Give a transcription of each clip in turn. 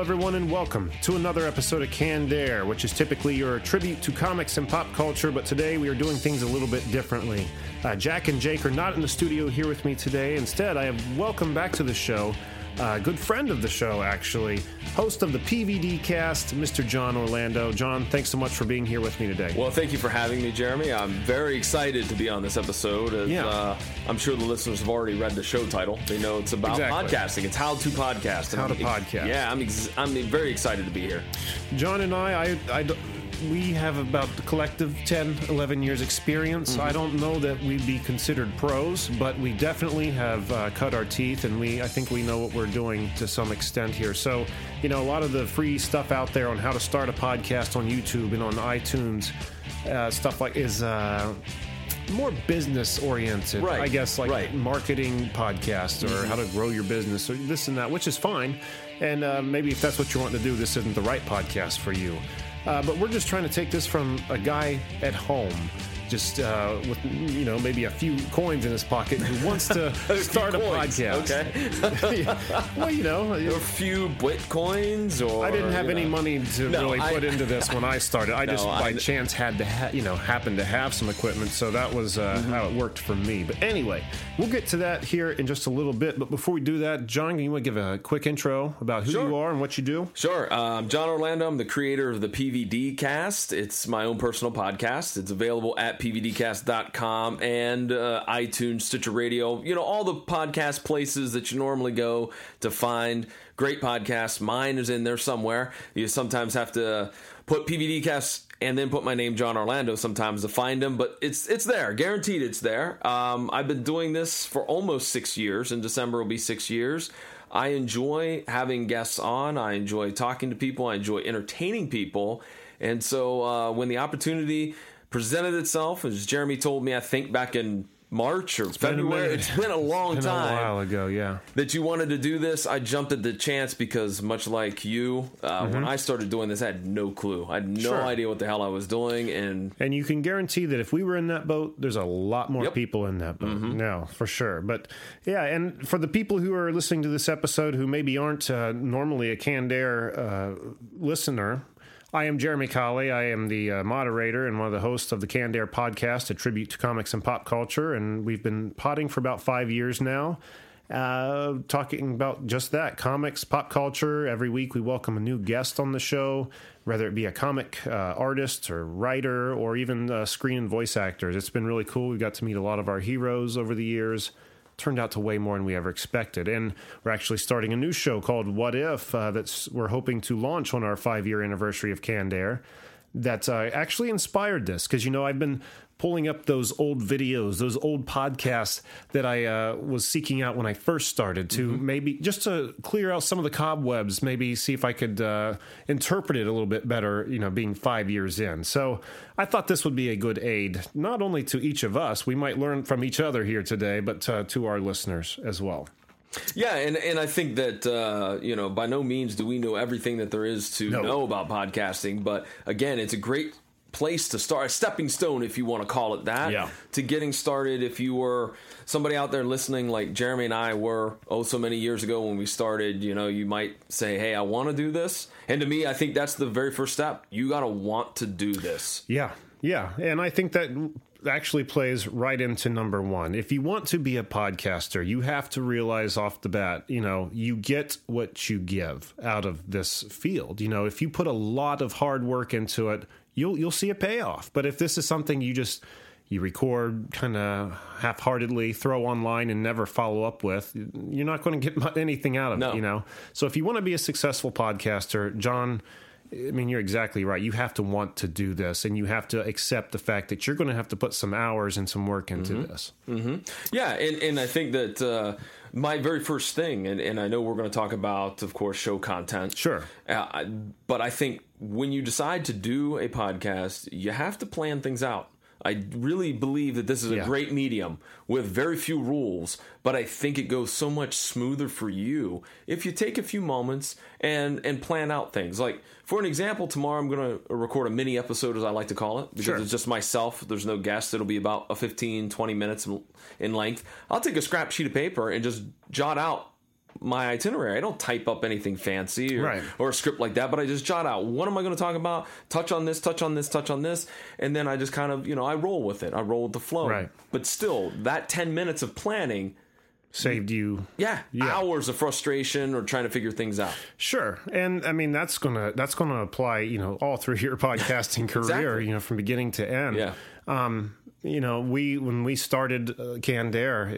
everyone, and welcome to another episode of Canned Air, which is typically your tribute to comics and pop culture, but today we are doing things a little bit differently. Uh, Jack and Jake are not in the studio here with me today. Instead, I have welcomed back to the show uh, good friend of the show, actually, host of the PVD cast, Mr. John Orlando. John, thanks so much for being here with me today. Well, thank you for having me, Jeremy. I'm very excited to be on this episode. As, yeah. Uh, I'm sure the listeners have already read the show title. They know it's about exactly. podcasting. It's how to podcast. How to podcast. Yeah, I'm, ex- I'm very excited to be here. John and I, I, I we have about the collective 10, 11 years experience. Mm-hmm. I don't know that we'd be considered pros, but we definitely have uh, cut our teeth, and we I think we know what we're doing to some extent here. So, you know, a lot of the free stuff out there on how to start a podcast on YouTube and on iTunes, uh, stuff like is. Uh, more business oriented, right. I guess, like right. marketing podcasts or mm-hmm. how to grow your business or this and that, which is fine. And uh, maybe if that's what you want to do, this isn't the right podcast for you. Uh, but we're just trying to take this from a guy at home just uh, with you know maybe a few coins in his pocket who wants to start a podcast. Okay. well, you know, a few bitcoins or I didn't have any know. money to no, really I, put into this when I started. I no, just by I, chance had to ha- you know happen to have some equipment, so that was uh, mm-hmm. how it worked for me. But anyway, we'll get to that here in just a little bit. But before we do that, John, can you want to give a quick intro about who sure. you are and what you do? Sure. Um, John Orlando. I'm the creator of the PVD Cast. It's my own personal podcast. It's available at pvdcast.com and uh, iTunes, Stitcher Radio, you know, all the podcast places that you normally go to find great podcasts. Mine is in there somewhere. You sometimes have to put PVDcast and then put my name John Orlando sometimes to find them, but it's it's there, guaranteed it's there. Um, I've been doing this for almost six years. In December will be six years. I enjoy having guests on. I enjoy talking to people. I enjoy entertaining people. And so uh, when the opportunity presented itself, as Jeremy told me, I think back in March or it's February. Been it's been a long been time. A while ago, yeah. That you wanted to do this. I jumped at the chance because, much like you, uh, mm-hmm. when I started doing this, I had no clue. I had no sure. idea what the hell I was doing, and and you can guarantee that if we were in that boat, there's a lot more yep. people in that boat. Mm-hmm. No, for sure. But yeah, and for the people who are listening to this episode who maybe aren't uh, normally a canned air uh, listener, I am Jeremy Colley. I am the uh, moderator and one of the hosts of the Canned Air podcast, a tribute to comics and pop culture. And we've been potting for about five years now, uh, talking about just that comics, pop culture. Every week we welcome a new guest on the show, whether it be a comic uh, artist or writer or even uh, screen and voice actors. It's been really cool. We got to meet a lot of our heroes over the years turned out to way more than we ever expected. And we're actually starting a new show called What If uh, that's we're hoping to launch on our five year anniversary of Canned Air. That uh, actually inspired this because you know I've been pulling up those old videos, those old podcasts that I uh, was seeking out when I first started to mm-hmm. maybe just to clear out some of the cobwebs, maybe see if I could uh, interpret it a little bit better, you know, being five years in. So I thought this would be a good aid, not only to each of us, we might learn from each other here today, but uh, to our listeners as well. Yeah, and, and I think that uh, you know by no means do we know everything that there is to no. know about podcasting, but again, it's a great place to start, a stepping stone, if you want to call it that, yeah. to getting started. If you were somebody out there listening, like Jeremy and I were, oh, so many years ago when we started, you know, you might say, hey, I want to do this. And to me, I think that's the very first step. You got to want to do this. Yeah. Yeah. And I think that actually plays right into number one. If you want to be a podcaster, you have to realize off the bat, you know, you get what you give out of this field. You know, if you put a lot of hard work into it, you'll you'll see a payoff. But if this is something you just you record kind of half-heartedly, throw online, and never follow up with, you're not going to get anything out of no. it. You know. So if you want to be a successful podcaster, John. I mean, you're exactly right. You have to want to do this, and you have to accept the fact that you're going to have to put some hours and some work into mm-hmm. this. Mm-hmm. Yeah, and, and I think that uh, my very first thing, and, and I know we're going to talk about, of course, show content. Sure. Uh, but I think when you decide to do a podcast, you have to plan things out. I really believe that this is a yeah. great medium with very few rules, but I think it goes so much smoother for you if you take a few moments and and plan out things. Like for an example, tomorrow I'm going to record a mini episode as I like to call it because sure. it's just myself. There's no guest. It'll be about a 15 20 minutes in length. I'll take a scrap sheet of paper and just jot out my itinerary. I don't type up anything fancy or, Right. or a script like that, but I just jot out what am I going to talk about, touch on this, touch on this, touch on this, and then I just kind of, you know, I roll with it. I roll with the flow. Right. But still, that 10 minutes of planning, Saved you yeah, Yeah. hours of frustration or trying to figure things out. Sure, and I mean that's gonna that's gonna apply, you know, all through your podcasting career, Exactly. you know, from beginning to end. Yeah. Um, you know, we when we started uh, Canned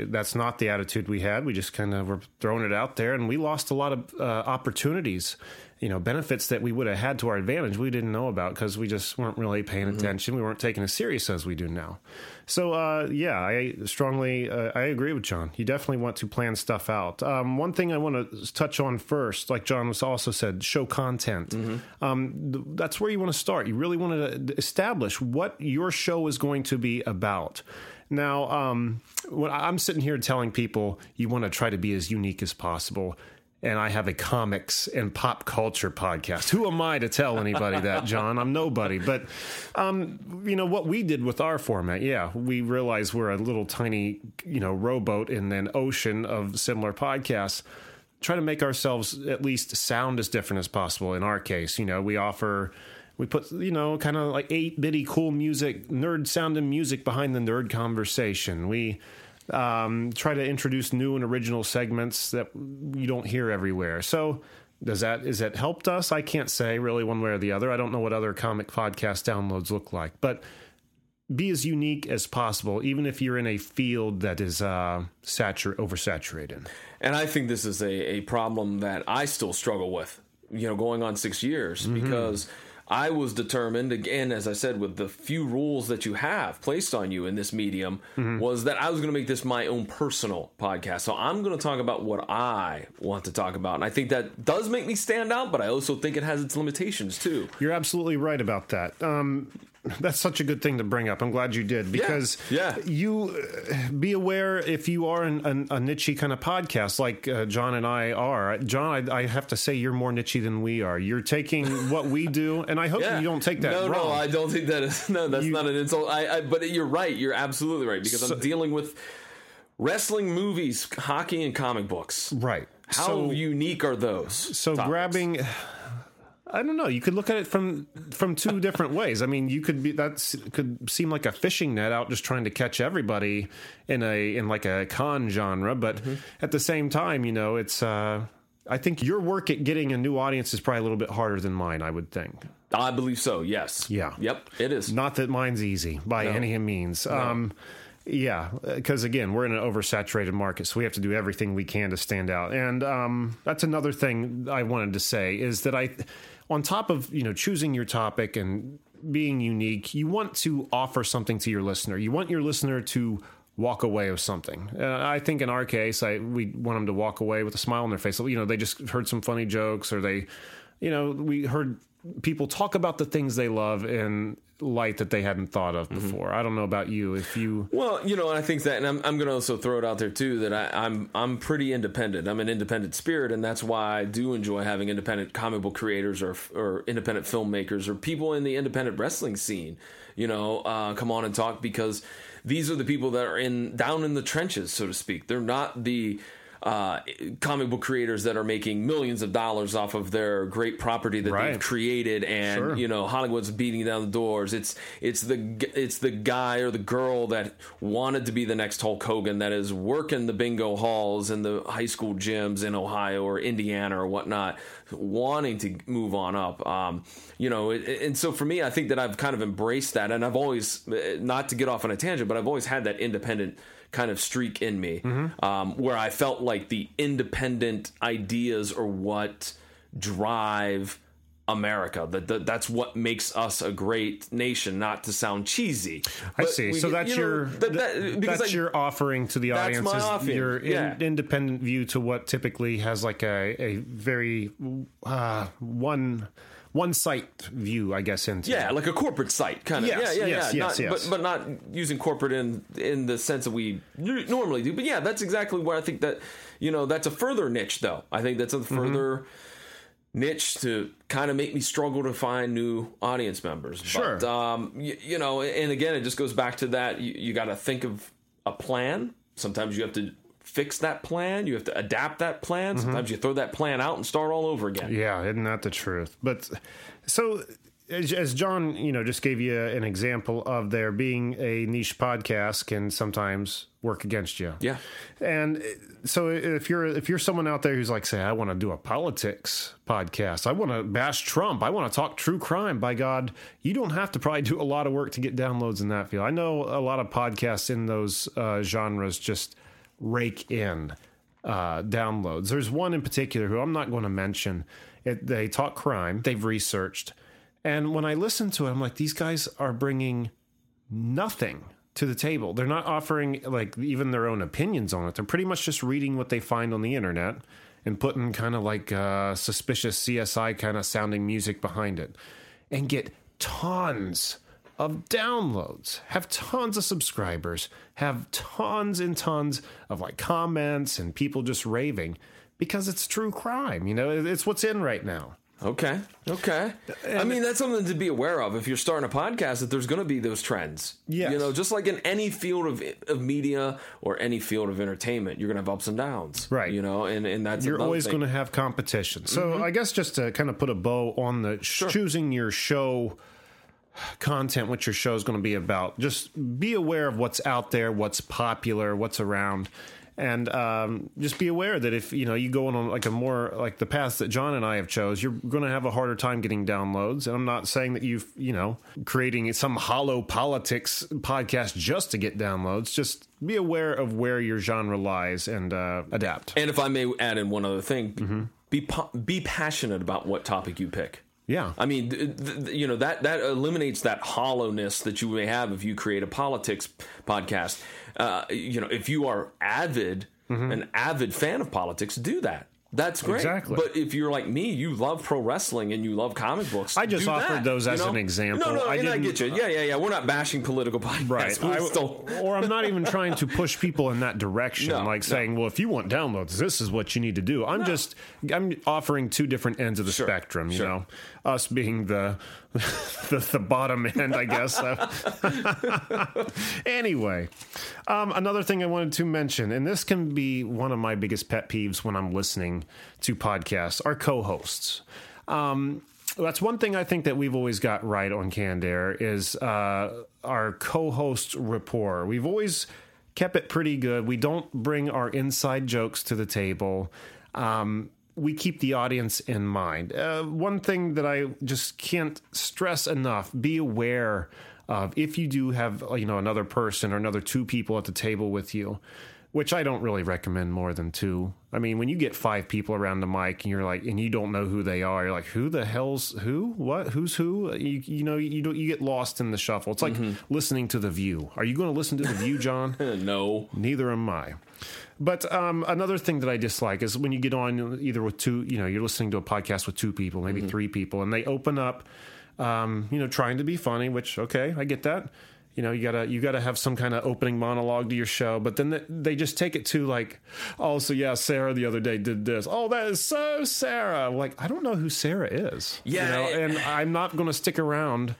that's not the attitude we had. We just kind of were throwing it out there, and we lost a lot of uh, opportunities. You know, benefits that we would have had to our advantage we didn't know about because we just weren't really paying attention. We weren't taking it serious as we do now. So, uh, yeah, I strongly uh, I agree with John. You definitely want to plan stuff out. Um, one thing I want to touch on first, like John was also said, show content. Um, th- that's where you want to start. You really want to establish what your show is going to be about. Now, um, when I'm sitting here telling people you want to try to be as unique as possible, and I have a comics and pop culture podcast. Who am I to tell anybody that, John? I'm nobody. But, um, you know, what we did with our format, yeah, we realize we're a little tiny, you know, rowboat in an ocean of similar podcasts. Try to make ourselves at least sound as different as possible. In our case, you know, we offer we put you know kind of like eight bitty cool music nerd sounding music behind the nerd conversation we um, try to introduce new and original segments that you don't hear everywhere. So does that is that helped us? I can't say really one way or the other. I don't know what other comic podcast downloads look like but be as unique as possible even if you're in a field that is uh, satur- oversaturated. And I think this is a, a problem that I still struggle with, you know, going on six years Mm-hmm. because I was determined, again, as I said, with the few rules that you have placed on you in this medium, Mm-hmm. was that I was going to make this my own personal podcast. So I'm going to talk about what I want to talk about. And I think that does make me stand out, but I also think it has its limitations too. You're absolutely right about that. Um, that's such a good thing to bring up. I'm glad you did because yeah. you uh, be aware if you are an, an, a niche kind of podcast like uh, John and I are. John, I, I have to say you're more niche than we are. You're taking what we do, and I hope Yeah. you don't take that no, wrong. No, I don't think that is. No, that's You- not an insult. I, I, but you're right. You're absolutely right because I'm dealing with wrestling, movies, hockey, and comic books. right. How so unique are those? so topics? grabbing. I don't know. You could look at it from from two different ways. I mean, you could be that could seem like a fishing net out just trying to catch everybody in a in like a con genre, but Mm-hmm. at the same time, you know, it's. uh I think your work at getting a new audience is probably a little bit harder than mine. I would think. I believe so. Yes. Yeah. Yep. It is. Not that mine's easy by any means. Um, yeah, because again, we're in an oversaturated market, so we have to do everything we can to stand out. And um, that's another thing I wanted to say is that I, on top of you know choosing your topic and being unique, you want to offer something to your listener. You want your listener to walk away with something. Uh, I think in our case, I we want them to walk away with a smile on their face. You know, they just heard some funny jokes, or they, you know, we heard people talk about the things they love in light that they hadn't thought of before. I don't know about you. If you, Well, you know, I think that, and I'm, I'm going to also throw it out there too that I, I'm I'm pretty independent. I'm an independent spirit, and that's why I do enjoy having independent comic book creators or or independent filmmakers or people in the independent wrestling scene, you know, uh, come on and talk because these are the people that are in down in the trenches, so to speak. They're not the uh, comic book creators that are making millions of dollars off of their great property that Right. they've created, and Sure. you know Hollywood's beating down the doors. It's it's the it's the guy or the girl that wanted to be the next Hulk Hogan that is working the bingo halls and the high school gyms in Ohio or Indiana or whatnot, wanting to move on up. Um, you know, it, and so for me, I think that I've kind of embraced that, and I've always not to get off on a tangent, but I've always had that independent kind of streak in me, um, where I felt like the independent ideas are what drive America. That, that that's what makes us a great nation. Not to sound cheesy, I see. So get- that's you know, your that- that- that's I- your offering to the That's audience my is offering, your in- yeah. independent view to what typically has like a a very uh, one one site view, I guess. Into Yeah, like a corporate site, kind of. Yes, yeah, yeah, yes, yeah. yes, not, yes. But, but not using corporate in in the sense that we normally do. But yeah, that's exactly where I think that you know that's a further niche, though. I think that's a Mm-hmm. further niche to kind of make me struggle to find new audience members. Sure. But, um, you, you know, and again, it just goes back to that. You, you got to think of a plan. Sometimes you have to fix that plan. You have to adapt that plan. Sometimes you throw that plan out and start all over again. Yeah, isn't that the truth? But so as, as John, you know, just gave you an example of there being a niche podcast can sometimes work against you. Yeah. And so if you're if you're someone out there who's like, say, I want to do a politics podcast, I want to bash Trump, I want to talk true crime. By God, you don't have to probably do a lot of work to get downloads in that field. I know a lot of podcasts in those uh, genres just rake in uh, downloads. There's one in particular who I'm not going to mention. It, they talk crime. They've researched, and when I listen to it, I'm like, these guys are bringing nothing to the table. They're not offering like even their own opinions on it. They're pretty much just reading what they find on the internet and putting kind of like uh, suspicious CSI kind of sounding music behind it, and get tons of downloads, have tons of subscribers, have tons and tons of like comments and people just raving because it's true crime. You know, it's what's in right now. Okay. Okay. I mean, that's something to be aware of if you're starting a podcast. That there's going to be those trends. Yeah. You know, just like in any field of of media or any field of entertainment, you're going to have ups and downs. Right. You know, and and that's You're always going to have competition. So mm-hmm. I guess just to kind of put a bow on the choosing your show content, what your show is going to be about, just be aware of what's out there, what's popular, what's around. And um, just be aware that if you know you go on like a more like the path that John and I have chose, you're going to have a harder time getting downloads. And I'm not saying that you've you know creating some hollow politics podcast just to get downloads. Just be aware of where your genre lies and uh, adapt. And if I may add in one other thing, Mm-hmm. be pa- be passionate about what topic you pick. Yeah. I mean, th- th- you know that that eliminates that hollowness that you may have if you create a politics podcast. Uh, you know, if you are avid, an avid fan of politics, do that. That's great. Exactly. But if you're like me, you love pro wrestling and you love comic books. I just offered that, those you as know? an example. No, no, I and I get you. Yeah, yeah, yeah. We're not bashing political podcasts. Right. I- still- or I'm not even trying to push people in that direction, No, like no. saying, well, if you want downloads, this is what you need to do. I'm just, I'm offering two different ends of the spectrum, you sure. know, us being the, the, the bottom end, I guess. anyway, um, another thing I wanted to mention, and this can be one of my biggest pet peeves when I'm listening to podcasts, are co-hosts. Um, that's one thing I think that we've always got right on Canned Air is uh, our co-host rapport. We've always kept it pretty good. We don't bring our inside jokes to the table. Um, we keep the audience in mind. Uh, one thing that I just can't stress enough: be aware of if you do have uh, you know another person or another two people at the table with you which I don't really recommend more than two. I mean, when you get five people around the mic and you're like, and you don't know who they are, you're like, who the hell's who? What? Who's who? You, you know, you don't, you get lost in the shuffle. It's like listening to The View. Are you going to listen to The View, John? no. Neither am I. But um, another thing that I dislike is when you get on either with two, you know, you're listening to a podcast with two people, maybe three people, and they open up, um, you know, trying to be funny, which okay, I get that. You know, you gotta you gotta have some kind of opening monologue to your show, but then they, they just take it to like, oh, so yeah, Sarah the other day did this. Oh, that is so Sarah. Like, I don't know who Sarah is. Yeah, you know, and I'm not to stick around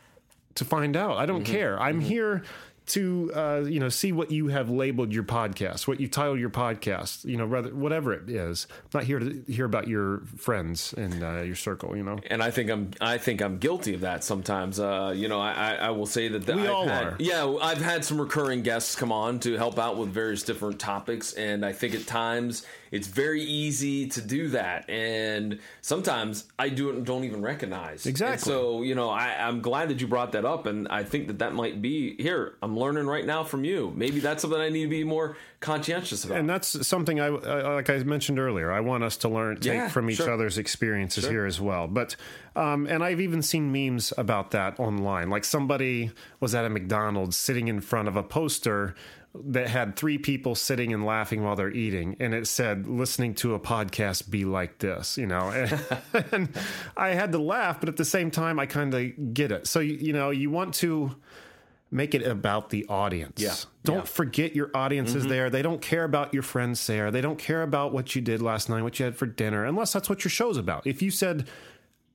to find out. I don't care. I'm here to uh, you know see what you have labeled your podcast, what you titled your podcast. You know, rather whatever it is. I'm not here to hear about your friends and uh, your circle. You know. and I think I'm I think I'm guilty of that sometimes. Uh, you know, I, I, I will say that the, We I've all had, are. Yeah, I've had some recurring guests come on to help out with various different topics, and I think at times it's very easy to do that, and sometimes I do it and don't even recognize. Exactly. And so you know, I, I'm glad that you brought that up, and I think that that might be here. I'm learning right now from you. Maybe that's something I need to be more conscientious about. And that's something I, I like I mentioned earlier. I want us to learn, take Yeah, from each sure. other's experiences here as well. But um, and I've even seen memes about that online. Like somebody was at a McDonald's sitting in front of a poster that had three people sitting and laughing while they're eating, and it said, "Listening to a podcast be like this," you know. And, and I had to laugh, but at the same time, I kind of get it. So you know, you want to make it about the audience. Yeah. Don't Yeah. Mm-hmm. forget your audience is there. They don't care about your friends there. They don't care about what you did last night, what you had for dinner, unless that's what your show's about. If you said,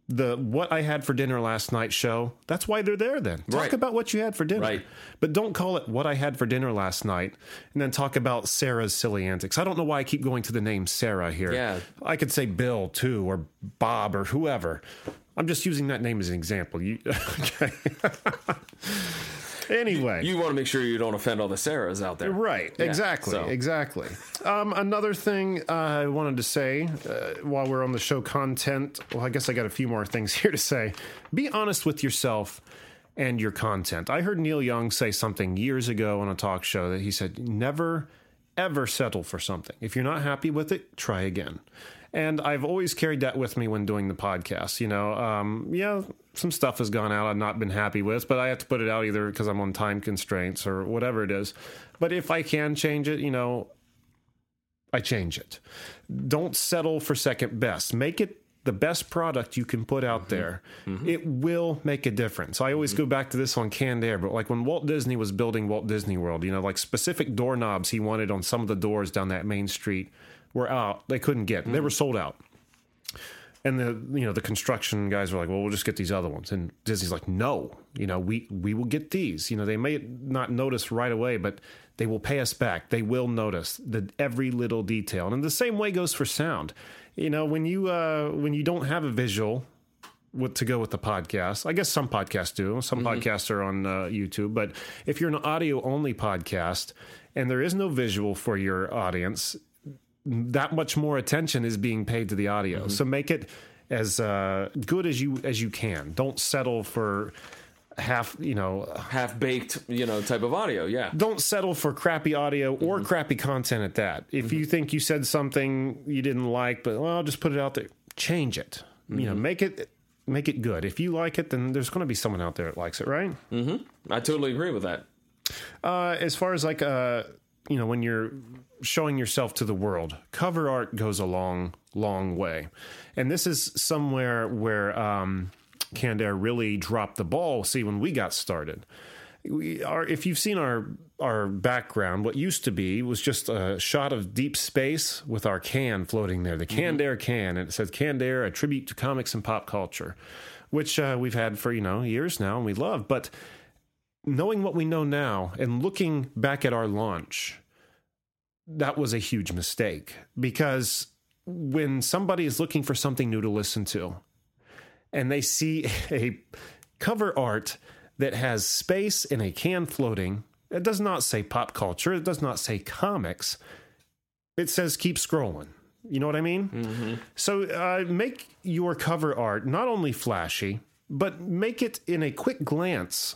the what I had for dinner last night show. That's why they're there then. Talk Right. about what you had for dinner. Right. But don't call it what I had for dinner last night and then talk about Sarah's silly antics. I don't know why I keep going to the name Sarah here. Yeah. I could say Bill too or Bob or whoever. I'm just using that name as an example. You okay. Anyway. You want to make sure you don't offend all the Sarahs out there. Right, Yeah, exactly, so- exactly. Um, another thing uh, I wanted to say uh, while we're on the show content, well, I guess I got a few more things here to say. Be honest with yourself and your content. I heard Neil Young say something years ago on a talk show that he said, never, ever settle for something. If you're not happy with it, try again. And I've always carried that with me when doing the podcast. You know, um, yeah, some stuff has gone out I've not been happy with, but I have to put it out either because I'm on time constraints or whatever it is. But if I can change it, you know, I change it. Don't settle for second best. Make it the best product you can put out mm-hmm. there. Mm-hmm. It will make a difference. I always mm-hmm. go back to this on canned air, but like when Walt Disney was building Walt Disney World, you know, like specific doorknobs he wanted on some of the doors down that main street were out. They couldn't get. They were sold out. And the you know the construction guys were like, well, we'll just get these other ones. And Disney's like, no, you know, we we will get these. You know, they may not notice right away, but they will pay us back. They will notice the every little detail. And the same way goes for sound. You know, when you uh, when you don't have a visual with to go with the podcast, I guess some podcasts do. Some podcasts are on uh, YouTube, but if you're an audio only podcast and there is no visual for your audience, that much more attention is being paid to the audio. So make it as uh, good as you as you can. Don't settle for half. You know, Half baked, you know, type of audio. Yeah. don't settle for crappy audio or crappy content at that. If you think you said something you didn't like, but well, just put it out there. Change it. You know, make it make it good. If you like it, then there's going to be someone out there that likes it, right? Mm-hmm. I totally agree with that. Uh, as far as like uh, you know, when you're showing yourself to the world, cover art goes a long, long way, and this is somewhere where um, Canned Air really dropped the ball. See, when we got started, we are. If you've seen our our background, what used to be was just a shot of deep space with our can floating there, the Canned Air can, and it says Canned Air, a tribute to comics and pop culture, which uh, we've had for you know years now, and we love, but knowing what we know now and looking back at our launch, that was a huge mistake because when somebody is looking for something new to listen to and they see a cover art that has space and a can floating, it does not say pop culture, it does not say comics, it says keep scrolling. You know what I mean? So uh, make your cover art not only flashy, but make it in a quick glance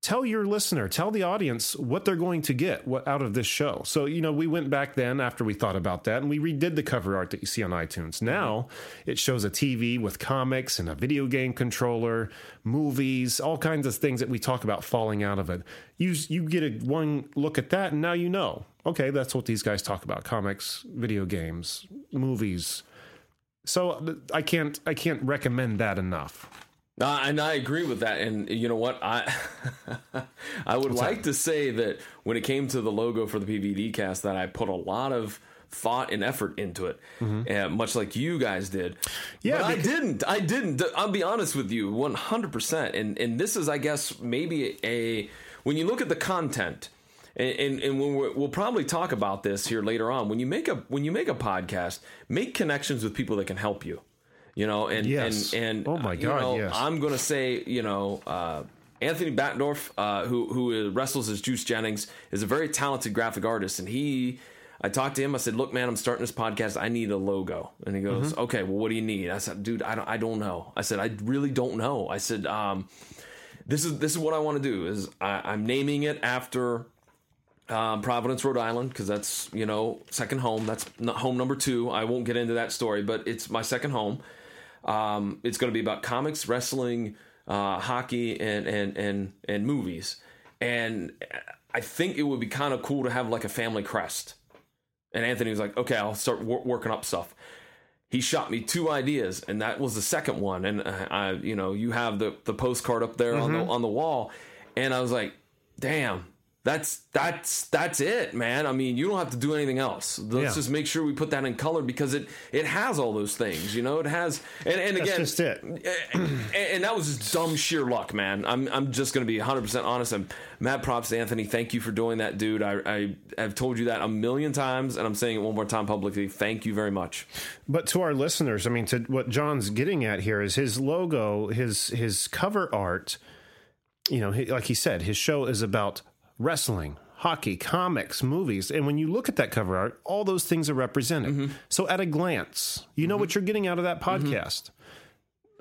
tell your listener, tell the audience what they're going to get what, out of this show. So, you know, we went back then after we thought about that and we redid the cover art that you see on iTunes. Now it shows a TV with comics and a video game controller, movies, all kinds of things that we talk about falling out of it. You you get a one look at that and now you know. Okay, that's what these guys talk about. Comics, video games, movies. So I can't I can't recommend that enough. Uh, and I agree with that. And you know what? I I would like to say that when it came to the logo for the PVD cast, that I put a lot of thought and effort into it, uh, much like you guys did. Yeah, but I didn't. I didn't. I'll be honest with you, one hundred percent. And and this is, I guess, maybe a when you look at the content. And, and, and when we're, we'll probably talk about this here later on. When you make a when you make a podcast, make connections with people that can help you. You know, and Yes. and and Oh my uh, you know, yes. I'm going to say, you know, uh, Anthony Batendorf, uh, who who wrestles as Juice Jennings, is a very talented graphic artist, and he. I talked to him. I said, "Look, man, I'm starting this podcast. I need a logo." And he goes, Mm-hmm. "Okay, well, what do you need?" I said, "Dude, I don't, I don't know." I said, "I really don't know." I said, um, "This is this is what I want to do. Is I, I'm naming it after um, Providence, Rhode Island, because that's you know second home. That's not home number two. I won't get into that story, but it's my second home. Um, it's going to be about comics, wrestling, uh, hockey, and and and and movies. And I think it would be kind of cool to have like a family crest. And Anthony was like, "Okay, I'll start wor- working up stuff." He shot me two ideas, and that was the second one. And uh, I, you know, you have the the postcard up there on the on the wall, and I was like, "Damn." That's that's that's it, man. I mean, you don't have to do anything else. Let's Yeah. just make sure we put that in color because it it has all those things. You know, it has. And, and That's again, just it. and, and that was just dumb sheer luck, man. I'm I'm just gonna be 100 percent honest. I'm mad props to Anthony. Thank you for doing that, dude. I I have told you that a million times, and I'm saying it one more time publicly. Thank you very much. But to our listeners, I mean, to what John's getting at here is his logo, his his cover art. You know, he, like he said, his show is about wrestling, hockey, comics, movies, and when you look at that cover art, all those things are represented. Mm-hmm. So, at a glance, you know what mm-hmm. you're getting out of that mm-hmm. podcast.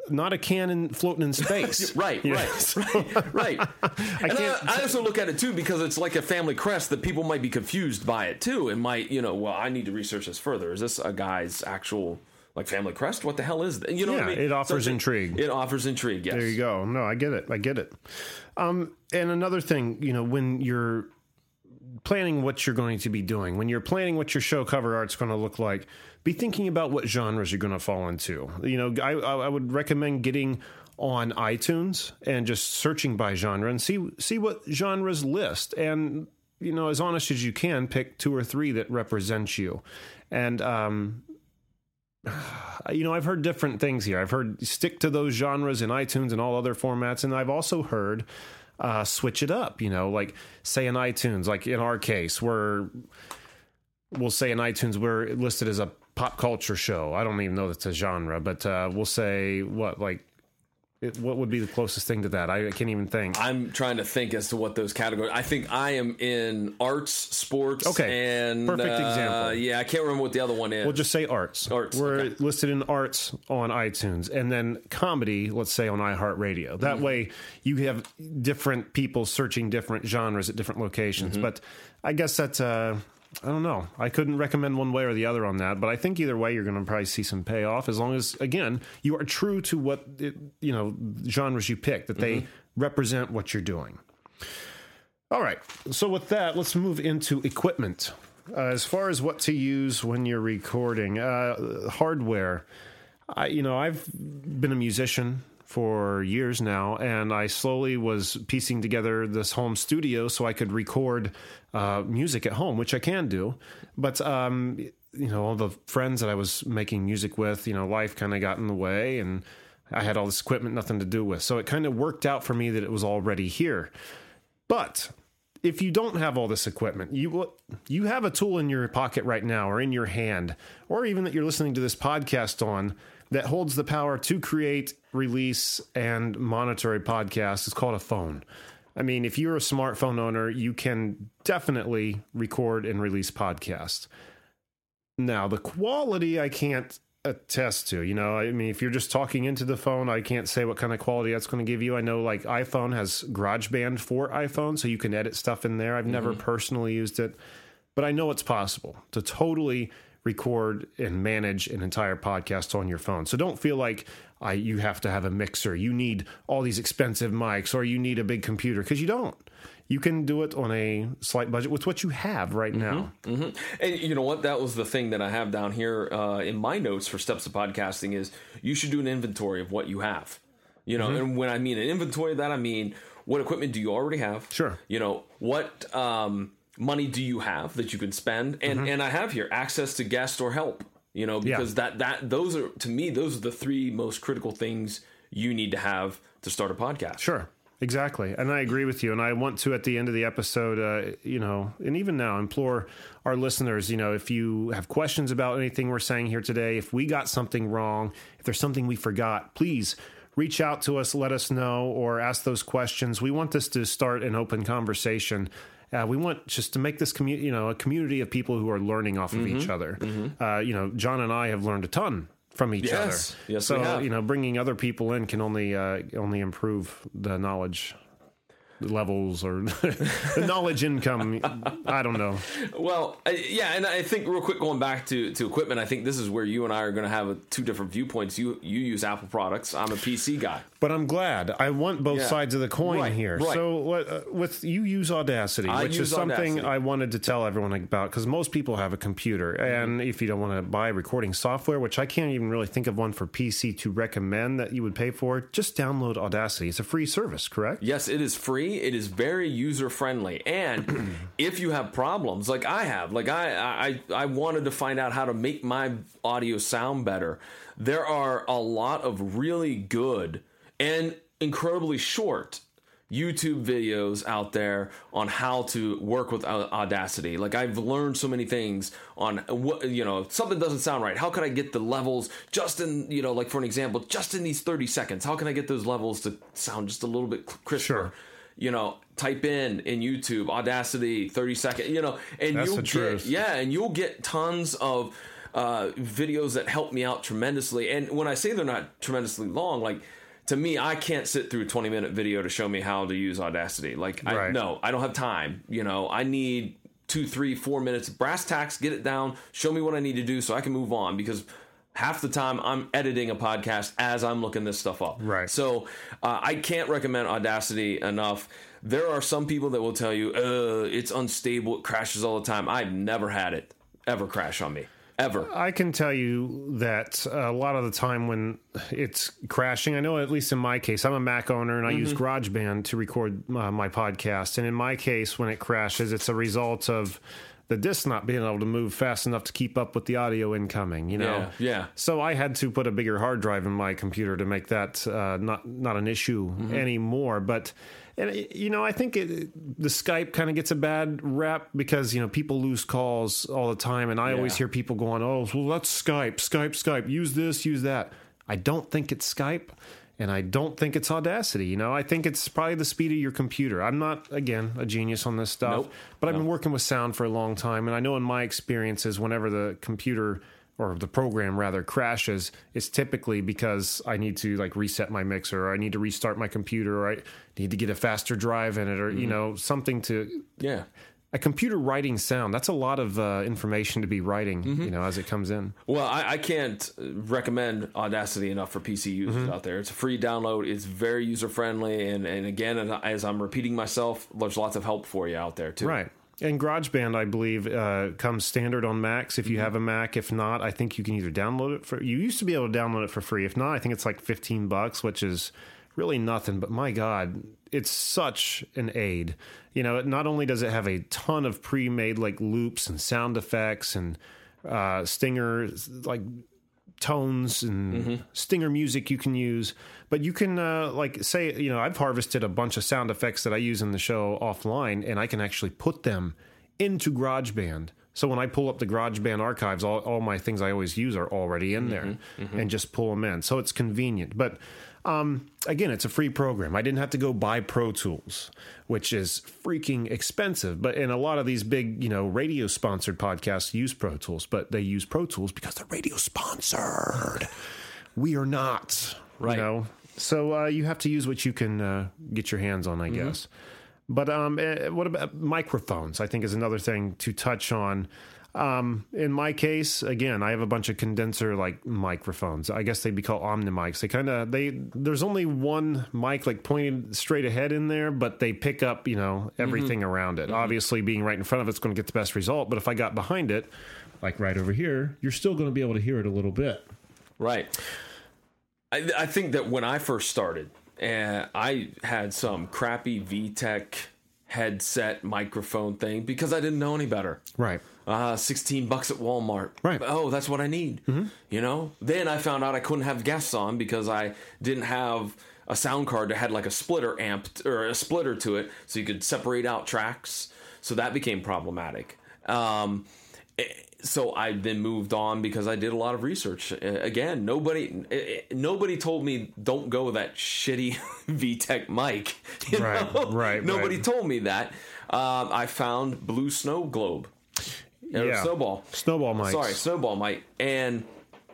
Not a cannon floating in space. Right, know, right, right, right. and I, can't- I also look at it too because it's like a family crest that people might be confused by it too, and might you know, well, I need to research this further. Is this a guy's actual like family crest? What the hell is that? You know, what I mean? it offers So intrigue. It offers intrigue. Yes. There you go. No, I get it. I get it. Um, and another thing, you know, when you're planning what you're going to be doing, when you're planning what your show cover art's going to look like, be thinking about what genres you're going to fall into. You know, I, I I would recommend getting on iTunes and just searching by genre and see see what genres list and you know as honest as you can pick two or three that represent you and um you know, I've heard different things here. I've heard stick to those genres in iTunes and all other formats, and I've also heard uh, switch it up. You know, like say in iTunes, like in our case, we're we'll say in iTunes we're listed as a pop culture show. I don't even know that's a genre, but uh, we'll say what like it, what would be the closest thing to that? I, I can't even think. I'm trying to think as to what those categories. I think I am in arts, sports, Okay. and Perfect uh, example. Yeah, I can't remember what the other one is. We'll just say arts. Arts, We're okay. listed in arts on iTunes, and then comedy, let's say on iHeartRadio. Mm-hmm. That way, you have different people searching different genres at different locations. Mm-hmm. But I guess that's uh, I don't know. I couldn't recommend one way or the other on that. But I think either way, you're going to probably see some payoff as long as again you are true to what it, you know genres you pick that they Mm-hmm. represent what you're doing. All right. So with that, let's move into equipment. Uh, as far as what to use when you're recording, uh, hardware. I, you know, I've been a musician for years now, and I slowly was piecing together this home studio so I could record uh, music at home, which I can do. But um, you know, all the friends that I was making music with, you know, life kind of got in the way, and I had all this equipment, nothing to do with. So it kind of worked out for me that it was already here. But if you don't have all this equipment, you you have a tool in your pocket right now, or in your hand, or even that you're listening to this podcast on that holds the power to create, release, and monitor a podcast. It's called a phone. I mean, if you're a smartphone owner, you can definitely record and release podcasts. Now, the quality I can't attest to. You know, I mean, if you're just talking into the phone, I can't say what kind of quality that's going to give you. I know like iPhone has GarageBand for iPhone, so you can edit stuff in there. I've never mm-hmm. personally used it, but I know it's possible to totally record and manage an entire podcast on your phone. So don't feel like I, you have to have a mixer. You need all these expensive mics or you need a big computer because you don't. You can do it on a slight budget with what you have right now. And you know what? That was the thing that I have down here uh, in my notes for steps of podcasting is you should do an inventory of what you have. You know, and when I mean an inventory of that, I mean what equipment do you already have? Sure. You know what um, money do you have that you can spend? And and I have here access to guest or help. You know, because that that those are to me those are the three most critical things you need to have to start a podcast. Sure. Exactly. And I agree with you. And I want to, at the end of the episode, uh, you know, and even now, implore our listeners, you know, if you have questions about anything we're saying here today, if we got something wrong, if there's something we forgot, please reach out to us, let us know, or ask those questions. We want this to start an open conversation. Uh, we want just to make this community, you know, a community of people who are learning off of Mm-hmm. each other. Uh, you know, John and I have learned a ton from each Yes. other. Yes, so you know, bringing other people in can only uh, only improve the knowledge levels or the knowledge income. I don't know. Well, I, yeah, and I think real quick going back to, to equipment, I think this is where you and I are going to have a, two different viewpoints. You you use Apple products. I'm a PC guy. But I'm glad. I want both Yeah. sides of the coin Right, here. right. So what, uh, with you use Audacity, I which use is something Audacity. I wanted to tell everyone about because most people have a computer, and if you don't want to buy recording software, which I can't even really think of one for PC to recommend that you would pay for, just download Audacity. It's a free service, correct? Yes, it is free, free. It is very user friendly, and if you have problems like I have, like I, I I wanted to find out how to make my audio sound better. There are a lot of really good and incredibly short YouTube videos out there on how to work with Audacity. Like I've learned so many things on what you know, something doesn't sound right. How can I get the levels just in, you know, like for an example, just in these 30 seconds? How can I get those levels to sound just a little bit crisper? Sure. You know, type in in YouTube Audacity 30 second, you know, and That's you'll get truth. yeah, and you'll get tons of uh, videos that help me out tremendously. And when I say they're not tremendously long, like to me, I can't sit through a 20 minute video to show me how to use Audacity. Like, I, no, I don't have time. You know, I need two, three, four minutes brass tacks, get it down, show me what I need to do so I can move on because half the time I'm editing a podcast as I'm looking this stuff up. Right. So uh, I can't recommend Audacity enough. There are some people that will tell you, uh, it's unstable, it crashes all the time. I've never had it ever crash on me. Ever. I can tell you that a lot of the time when it's crashing, I know at least in my case, I'm a Mac owner and I use GarageBand to record uh, my podcast. And in my case, when it crashes, it's a result of the disc not being able to move fast enough to keep up with the audio incoming. You know, Yeah, yeah. So I had to put a bigger hard drive in my computer to make that uh, not not an issue anymore. But and you know, I think it, the Skype kind of gets a bad rap because you know people lose calls all the time, and I always hear people going, "Oh, well, that's Skype, Skype, Skype. Use this, use that." I don't think it's Skype. And I don't think it's Audacity. You know, I think it's probably the speed of your computer. I'm not, again, a genius on this stuff, Nope. but I've been working with sound for a long time. And I know in my experiences, whenever the computer or the program rather crashes, it's typically because I need to like reset my mixer or I need to restart my computer or I need to get a faster drive in it or, you mm-hmm. know, something to Yeah. A computer writing sound. That's a lot of uh, information to be writing, you know, as it comes in. Well, I, I can't recommend Audacity enough for PC users Mm-hmm. out there. It's a free download. It's very user friendly, and and again, as- I'm repeating myself, there's lots of help for you out there too. Right. And GarageBand, I believe, uh, comes standard on Macs if you have a Mac. If not, I think you can either download it for. You used to be able to download it for free. If not, I think it's like fifteen bucks, which is really nothing. But my God, it's such an aid. You know, not only does it have a ton of pre-made like loops and sound effects and uh, stingers, like tones and stinger music you can use but you can uh, like say you know i've harvested a bunch of sound effects that i use in the show offline and i can actually put them into garageband. So when i pull up the garageband archives all, all my things i always use are already in there and just pull them in. So it's convenient. But um, again it's a free program i didn't have to go buy pro tools which is freaking expensive but in a lot of these big you know radio sponsored podcasts use pro tools but they use pro tools because they're radio sponsored we are not Right. you know so uh, you have to use what you can uh, get your hands on i guess but um, eh, what about microphones? I think is another thing to touch on. Um, in my case, again, I have a bunch of condenser like microphones. I guess they'd be called omnimics. They kind of they there's only one mic like pointed straight ahead in there, but they pick up you know everything around it. Obviously, being right in front of it's going to get the best result. But if I got behind it, like right over here, you're still going to be able to hear it a little bit. Right. I, I think that when I first started, uh, I had some crappy VTech headset microphone thing because I didn't know any better. Right. Uh, 16 bucks at Walmart. Right. Oh, that's what I need. You know? Then I found out I couldn't have guests on because I didn't have a sound card that had like a splitter amp or a splitter to it so you could separate out tracks. So that became problematic. Um, eh, so I then moved on because I did a lot of research. Uh, Again, nobody nobody told me don't go with that shitty VTech mic. you Right, know? right, Nobody right. told me that. Um, I found Blue Snow Globe. Yeah. Snowball. Snowball mics. Sorry, Snowball mic. And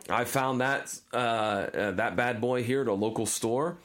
I found that uh, uh, that bad boy here at a local store.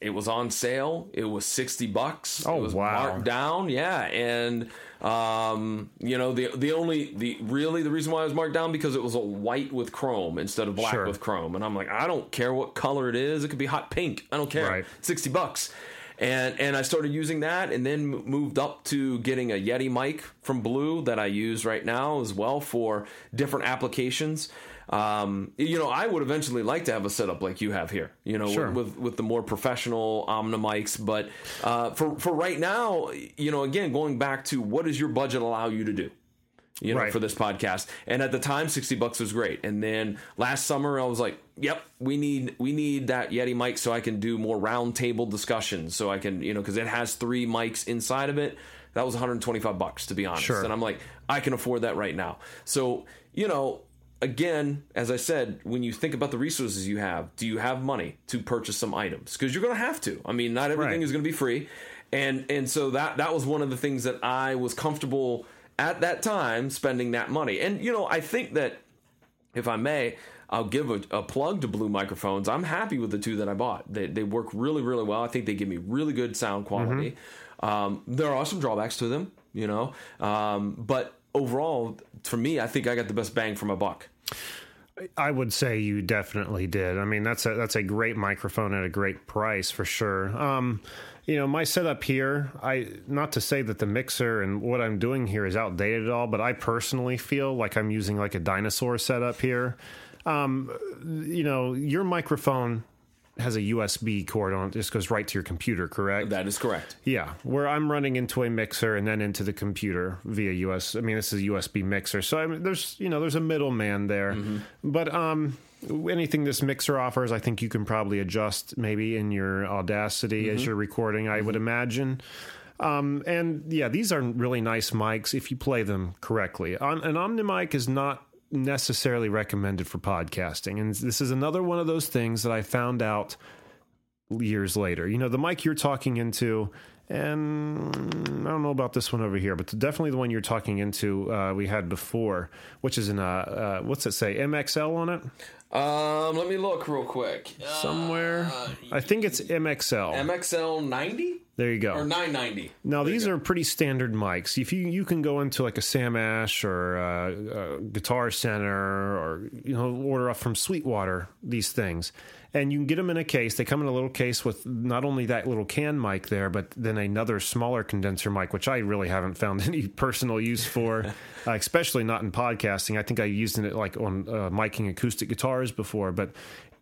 It was on sale. It was sixty bucks. Oh, it was wow. marked down. Yeah, and um, you know the the only the really the reason why it was marked down because it was a white with chrome instead of black Sure. with chrome. And I'm like, I don't care what color it is. It could be hot pink. I don't care. Right. Sixty bucks. And and I started using that, and then moved up to getting a Yeti mic from Blue that I use right now as well for different applications. Um, you know, I would eventually like to have a setup like you have here, you know, Sure. with, with with the more professional Omni mics. But uh, for for right now, you know, again, going back to what does your budget allow you to do? You know, Right. for this podcast. And at the time, sixty bucks was great. And then last summer, I was like, "Yep, we need we need that Yeti mic so I can do more round table discussions. So I can, you know, because it has three mics inside of it. That was one hundred twenty five bucks to be honest. Sure. And I'm like, I can afford that right now. So you know, again, as I said, when you think about the resources you have, do you have money to purchase some items? Because you're going to have to. I mean, not everything Right. is going to be free, and and so that that was one of the things that I was comfortable at that time spending that money. And you know, I think that if I may. I'll give a, a plug to Blue microphones. I'm happy with the two that I bought. They, they work really, really well. I think they give me really good sound quality. Um, there are some drawbacks to them, you know, um, but overall, for me, I think I got the best bang for my buck. I would say you definitely did. I mean, that's a that's a great microphone at a great price for sure. Um, you know, my setup here, I not to say that the mixer and what I'm doing here is outdated at all, but I personally feel like I'm using like a dinosaur setup here. Um, you know, your microphone has a USB cord on it, just goes right to your computer, correct? That is correct. Yeah, where I'm running into a mixer and then into the computer via US. I mean, this is a USB mixer, so I mean, there's you know there's a middleman there. But um, anything this mixer offers, I think you can probably adjust maybe in your Audacity as you're recording. I would imagine. Um, and yeah, these are really nice mics if you play them correctly. On, an OmniMic is not necessarily recommended for podcasting, and this is another one of those things that I found out years later. You know, the mic you're talking into, and I don't know about this one over here, but definitely the one you're talking into uh, we had before, which is in a, uh, what's it say, MXL on it? Um, let me look real quick. Somewhere. I think it's MXL. MXL 90 there you go. or 990. Now these are pretty standard mics. If you you can go into like a Sam Ash or uh, a Guitar Center or you know order up from Sweetwater these things, and you can get them in a case. They come in a little case with not only that little can mic there, but then another smaller condenser mic, which I really haven't found any personal use for, uh, especially not in podcasting. I think I used it like on uh, miking acoustic guitars before, but.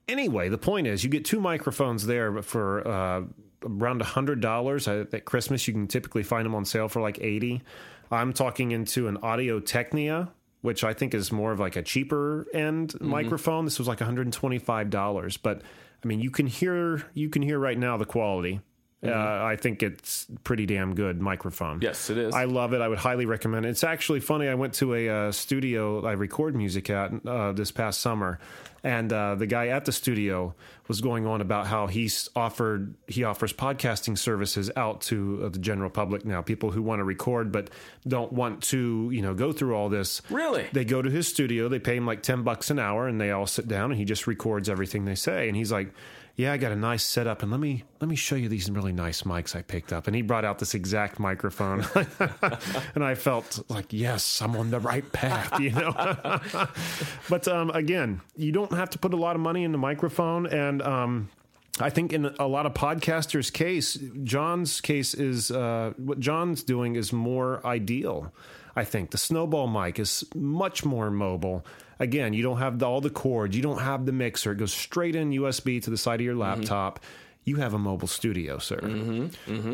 Anyway, the point is, you get two microphones there, but for uh, around a hundred dollars at Christmas. You can typically find them on sale for like eighty. I'm talking into an Audio Technica, which I think is more of like a cheaper end microphone. This was like 125 dollars, but I mean, you can hear you can hear right now the quality. Uh, I think it's pretty damn good microphone. Yes, it is. I love it. I would highly recommend it. It's actually funny. I went to a uh, studio I record music at uh, this past summer, and uh, the guy at the studio was going on about how he's offered he offers podcasting services out to uh, the general public now. People who want to record but don't want to you know go through all this. Really? They go to his studio. They pay him like ten bucks an hour, and they all sit down, and he just records everything they say. And he's like. Yeah, I got a nice setup, and let me let me show you these really nice mics I picked up. And he brought out this exact microphone, and I felt like, yes, I'm on the right path, you know. but um, again, you don't have to put a lot of money in the microphone, and um, I think in a lot of podcasters' case, John's case is uh, what John's doing is more ideal. I think the snowball mic is much more mobile. Again, you don't have the, all the cords, you don't have the mixer. It goes straight in USB to the side of your laptop. You have a mobile studio, sir.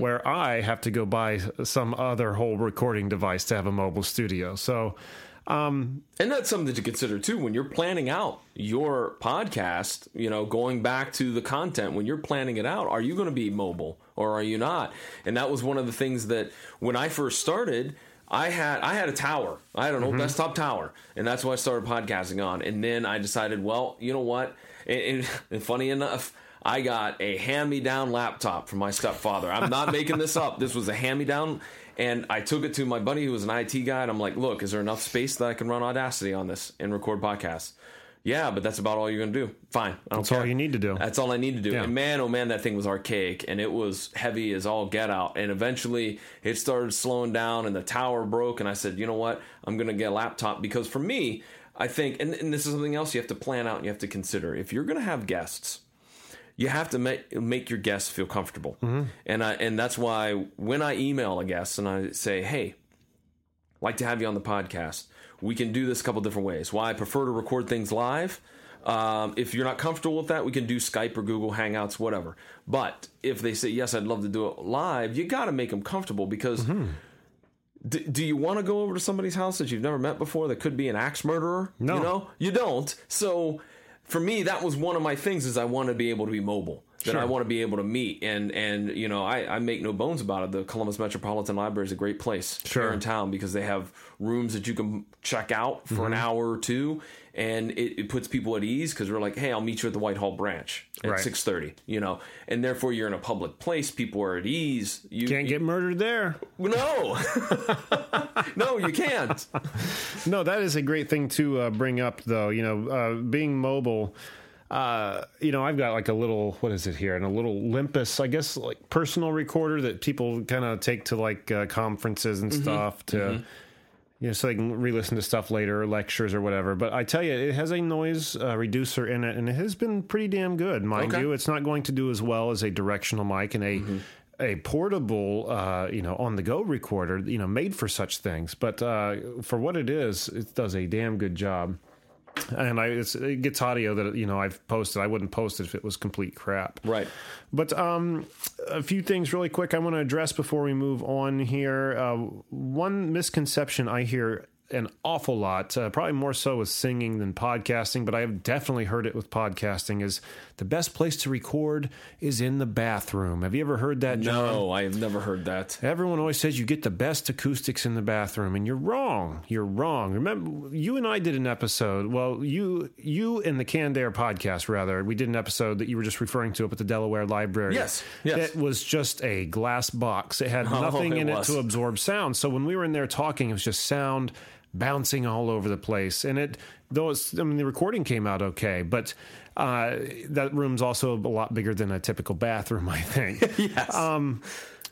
Where I have to go buy some other whole recording device to have a mobile studio. So, Um, and that's something to consider too when you're planning out your podcast, you know, going back to the content, when you're planning it out, are you going to be mobile or are you not? And that was one of the things that when I first started, I had I had a tower. I had an old mm-hmm. desktop tower, and that's what I started podcasting on. And then I decided, well, you know what? And, and, and funny enough, I got a hand-me-down laptop from my stepfather. I'm not making this up. This was a hand-me-down, and I took it to my buddy who was an IT guy, and I'm like, look, is there enough space that I can run Audacity on this and record podcasts? Yeah, but that's about all you're gonna do. Fine, That's care. all you need to do. That's all I need to do. Yeah. And man, oh man, that thing was archaic and it was heavy as all get out. And eventually it started slowing down and the tower broke. And I said, you know what? I'm going to get a laptop because for me, I think, and, and this is something else you have to plan out and you have to consider. If you're going to have guests, you have to make make your guests feel comfortable, and I and that's why when I email a guest and I say, "Hey, like to have you on the podcast," we can do this a couple different ways. Why I prefer to record things live. Um, if you're not comfortable with that, we can do Skype or Google Hangouts, whatever. But if they say yes, I'd love to do it live, you got to make them comfortable because. D- do you want to go over to somebody's house that you've never met before that could be an axe murderer? No. You know, you don't. So for me, that was one of my things is I want to be able to be mobile. That I want to be able to meet and and you know I, I make no bones about it. The Columbus Metropolitan Library is a great place Sure. here in town because they have rooms that you can check out for an Mm-hmm. hour or two, and it, it puts people at ease because we're like, hey, I'll meet you at the Whitehall branch at Right. six thirty. You know, and therefore you're in a public place. People are at ease. You Can't get murdered there. no, no, you can't. No, that is a great thing to uh, bring up, though. You know, uh, being mobile. Uh, you know, I've got like a little, what is it here? And a little Olympus, I guess, like personal recorder that people kind of take to like uh, conferences and stuff to, you know, so they can re listen to stuff later, lectures or whatever. But I tell you, it has a noise uh, reducer in it, and it has been pretty damn good, mind Okay. you. It's not going to do as well as a directional mic and a. A portable, uh, you know, on the go recorder, you know, made for such things. But uh, for what it is, it does a damn good job and I it's, it gets audio that you know I've posted. I wouldn't post it if it was complete crap. Right. But um, a few things really quick I want to address before we move on here. Uh, one misconception I hear an awful lot, uh, probably more so with singing than podcasting, but I have definitely heard it with podcasting. Is the best place to record is in the bathroom. Have you ever heard that? John? No, I have never heard that. Everyone always says you get the best acoustics in the bathroom, and you're wrong. You're wrong. Remember, you and I did an episode. Well, you you and the Canned Air podcast, rather, we did an episode that you were just referring to up at the Delaware Library. Yes, yes. It was just a glass box. It had Oh, nothing it in was. it to absorb sound. So when we were in there talking, it was just sound bouncing all over the place. And it, though it's, I mean, the recording came out okay, but uh, that room's also a lot bigger than a typical bathroom, I think. Yes. Um,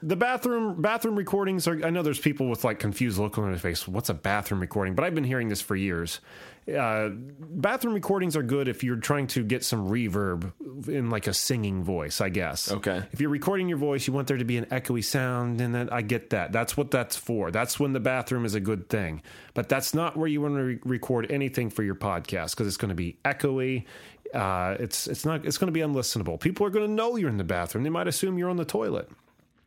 the bathroom bathroom recordings are. I know there's people with like confused look on their face. What's a bathroom recording? But I've been hearing this for years. Uh, bathroom recordings are good if you're trying to get some reverb in like a singing voice. I guess. Okay. If you're recording your voice, you want there to be an echoey sound, and then I get that. That's what that's for. That's when the bathroom is a good thing. But that's not where you want to re- record anything for your podcast because it's going to be echoey. Uh, it's it's not. It's going to be unlistenable. People are going to know you're in the bathroom. They might assume you're on the toilet.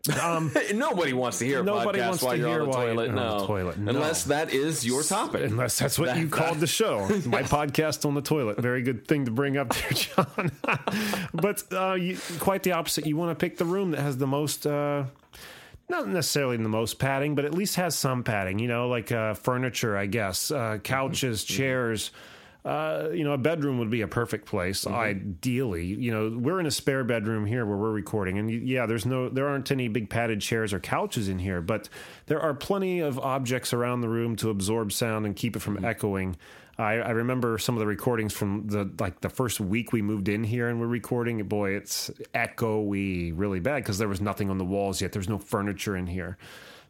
Nobody wants to hear a Nobody podcast wants while to you're hear on the toilet. on the toilet. No. Unless that is your topic. Unless that's what you called the show. My podcast on the toilet. Very good thing to bring up there, John. but uh, you, quite the opposite. You want to pick the room that has the most. Uh, not necessarily the most padding, but at least has some padding. You know, like uh, furniture, I guess, uh, couches, chairs. Uh, you know, a bedroom would be a perfect place. Ideally, you know, we're in a spare bedroom here where we're recording, and yeah, there's no, there aren't any big padded chairs or couches in here, but there are plenty of objects around the room to absorb sound and keep it from echoing. I, I remember some of the recordings from the like the first week we moved in here and we're recording. Boy, it's echoey really bad because there was nothing on the walls yet. There's no furniture in here.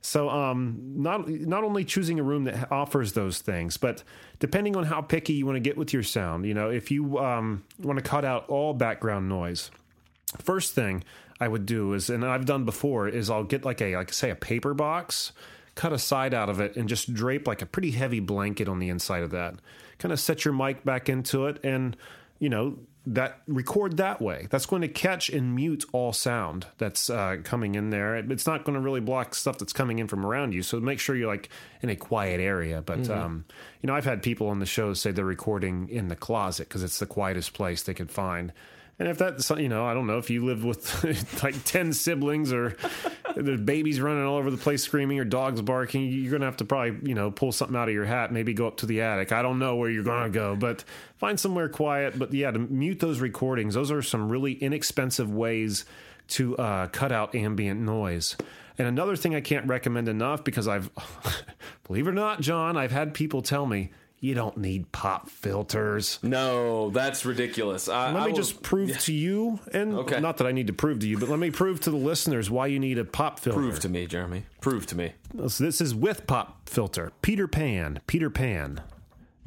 So, um, not not only choosing a room that offers those things, but depending on how picky you want to get with your sound. You know, if you um, want to cut out all background noise, first thing I would do is, and I've done before, is I'll get like a like say a paper box, cut a side out of it, and just drape like a pretty heavy blanket on the inside of that. Kind of set your mic back into it, and you know that record that way. That's going to catch and mute all sound that's uh, coming in there. It's not going to really block stuff that's coming in from around you. So make sure you're like in a quiet area. But um, you know, I've had people on the show say they're recording in the closet because it's the quietest place they could find. And if that's you know, I don't know if you live with like ten siblings or there's babies running all over the place screaming or dogs barking, you're gonna have to probably you know pull something out of your hat, maybe go up to the attic. I don't know where you're gonna go, but find somewhere quiet. But yeah, to mute those recordings, those are some really inexpensive ways to uh, cut out ambient noise. And another thing I can't recommend enough because I've, believe it or not, John, I've had people tell me you don't need pop filters. No, that's ridiculous. I, Let I me will- just prove to you, and Okay. not that I need to prove to you, but let me prove to the listeners why you need a pop filter. prove to me, Jeremy. Prove to me. So this is with pop filter. Peter Pan, Peter Pan.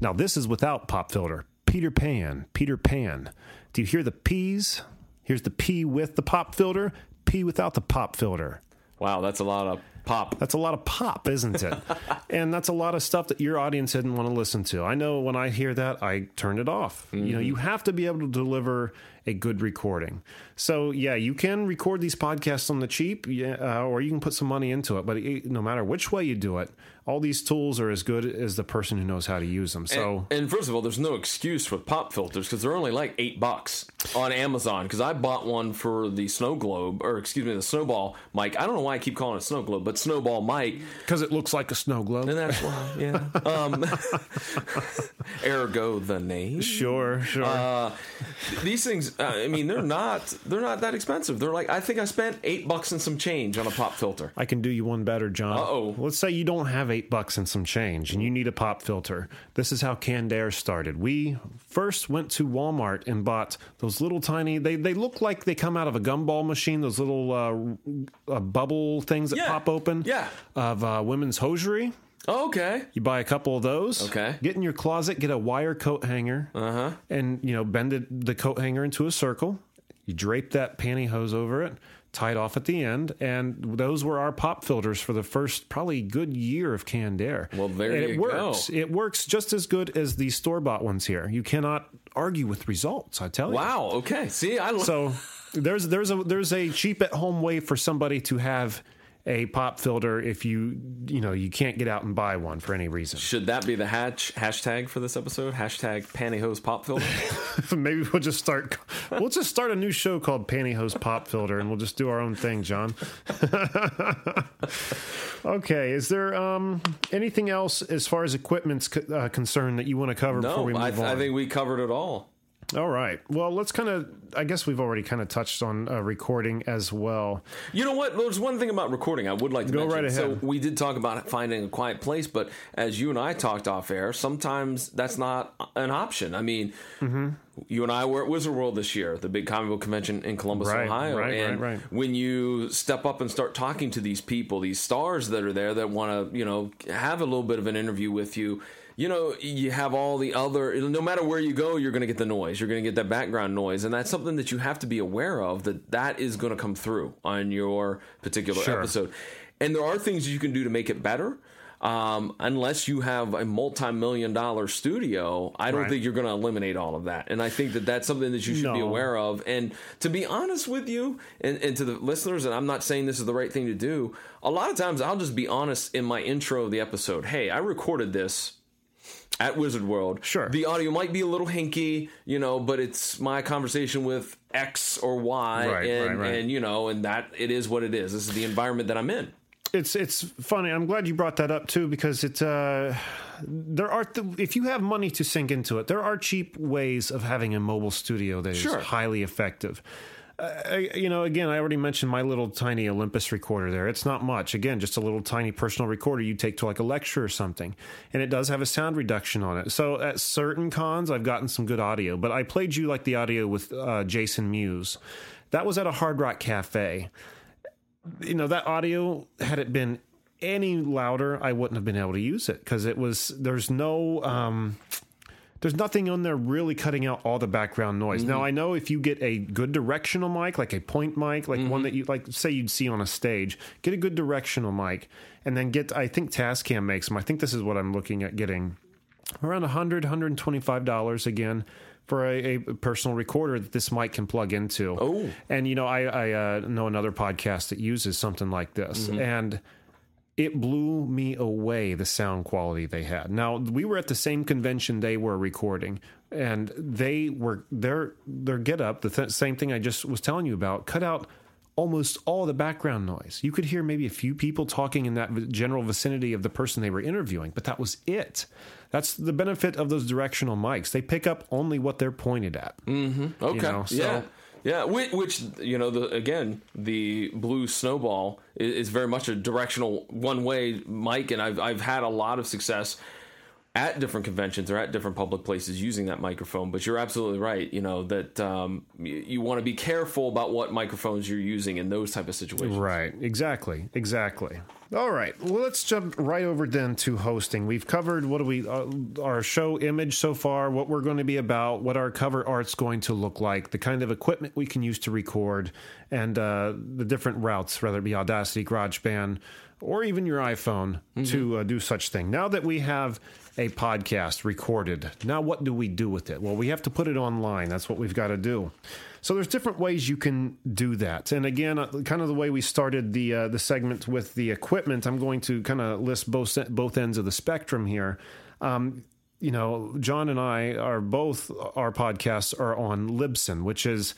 Now this is without pop filter. Peter Pan, Peter Pan. Do you hear the P's? Here's the P with the pop filter, P without the pop filter. Wow, that's a lot of Pop. That's a lot of pop, isn't it? and that's a lot of stuff that your audience didn't want to listen to. I know when I hear that, I turn it off. Mm-hmm. You know, you have to be able to deliver a good recording. So yeah, you can record these podcasts on the cheap, yeah, uh, or you can put some money into it. But it, no matter which way you do it, all these tools are as good as the person who knows how to use them. So, and, and first of all, there's no excuse with pop filters because they're only like eight bucks on Amazon. Because I bought one for the snow globe, or excuse me, the snowball mic. I don't know why I keep calling it snow globe, but snowball mic because it looks like a snow globe. And that's why, yeah. um, ergo the name. Sure, sure. Uh, these things, I mean, they're not they're not that expensive. They're like I think I spent eight bucks and some change on a pop filter. I can do you one better, John. oh. Let's say you don't have eight bucks and some change, and you need a pop filter. This is how Canned Air started. We first went to Walmart and bought those little tiny. They they look like they come out of a gumball machine. Those little uh, uh, bubble things that Yeah. pop open. Yeah. Of uh, women's hosiery. Okay. You buy a couple of those. Okay. Get in your closet, get a wire coat hanger, Uh-huh. and you know bend it, the coat hanger into a circle. You drape that pantyhose over it, tie it off at the end, and those were our pop filters for the first probably good year of canned air. Well, there and you it go. works. It works just as good as the store bought ones here. You cannot argue with results. I tell you. Wow. Okay. See, I don't. So there's there's a there's a cheap at home way for somebody to have a pop filter if you you know you can't get out and buy one for any reason. should that be the hatch hashtag for this episode? Hashtag pantyhose pop filter. Maybe we'll just start. We'll just start a new show called Pantyhose Pop Filter, and we'll just do our own thing, John. okay. Is there um, anything else as far as equipment's co- uh, concerned that you want to cover before we move I, on? I think we covered it all. All right. Well, let's kind of. I guess we've already kind of touched on uh, recording as well. You know what? There's one thing about recording I would like to Go mention. right So we did talk about finding a quiet place, but as you and I talked off air, sometimes that's not an option. I mean, Mm-hmm. you and I were at Wizard World this year, the big comic book convention in Columbus, Right, Ohio, right, and right, right. when you step up and start talking to these people, these stars that are there that want to, you know, have a little bit of an interview with you. You know, you have all the other. No matter where you go, you're going to get the noise. You're going to get that background noise, and that's something that you have to be aware of. That that is going to come through on your particular Sure. episode. And there are things you can do to make it better. Um, unless you have a multi-million dollar studio, I don't Right. think you're going to eliminate all of that. And I think that that's something that you should be aware of. And to be honest with you, and, and to the listeners, and I'm not saying this is the right thing to do. A lot of times, I'll just be honest in my intro of the episode. Hey, I recorded this at Wizard World. Sure. The audio might be a little hinky, you know, but it's my conversation with X or Y, Right, and right, right. and you know, and that it is what it is. This is the environment that I'm in. it's it's funny. I'm glad you brought that up too because it uh, there are th- if you have money to sink into it, there are cheap ways of having a mobile studio that is Sure. highly effective. You know, again, I already mentioned my little tiny Olympus recorder there. It's not much. Again, just a little tiny personal recorder you take to like a lecture or something. And it does have a sound reduction on it. So at certain cons, I've gotten some good audio. But I played you like the audio with uh, Jason Muse. That was at a Hard Rock Cafe you know that audio had it been any louder i wouldn't have been able to use it because it was there's no um there's nothing on there really cutting out all the background noise. Now mm-hmm. I know if you get a good directional mic, like a point mic, like one mm-hmm. that you like say you'd see on a stage, get a good directional mic and then get I think Tascam makes them. I think this is what I'm looking at getting around 100 125 dollars again for a, a personal recorder that this mic can plug into Oh. and you know i, I uh, know another podcast that uses something like this mm-hmm. and it blew me away the sound quality they had now we were at the same convention they were recording and they were their their get up the th- same thing i just was telling you about cut out almost all the background noise. You could hear maybe a few people talking in that general vicinity of the person they were interviewing, but that was it. That's the benefit of those directional mics. They pick up only what they're pointed at. Mm-hmm. Okay. know, so- yeah. Yeah, which, which you know, the again, the blue snowball is, is very much a directional one-way mic, and I've I've had a lot of success at different conventions or at different public places using that microphone. But you're absolutely right. You know that um, you, you want to be careful about what microphones you're using in those type of situations. Right. Exactly. Exactly. All right. Well, let's jump right over then to hosting. We've covered what do we uh, our show image so far, what we're going to be about, what our cover art's going to look like, the kind of equipment we can use to record, and uh, the different routes, whether it be Audacity, GarageBand, or even your iPhone to uh, do such thing. Now that we have a podcast recorded, now what do we do with it? Well, we have to put it online. That's what we've got to do. So there's different ways you can do that. And again, uh, kind of the way we started the uh, the segment with the equipment, I'm going to kind of list both both ends of the spectrum here. Um, you know, John and I are both our podcasts are on Libsyn, which is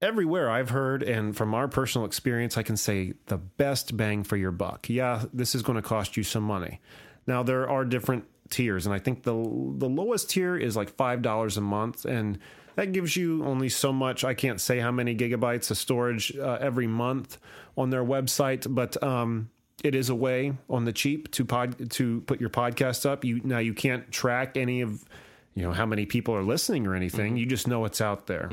everywhere I've heard, and from our personal experience, I can say the best bang for your buck. Yeah, this is going to cost you some money. Now there are different tiers, and I think the the lowest tier is like five dollars a month, and that gives you only so much. I can't say how many gigabytes of storage uh, every month on their website, but um, it is a way on the cheap to pod to put your podcast up. You now you can't track any of you know how many people are listening or anything. You just know it's out there.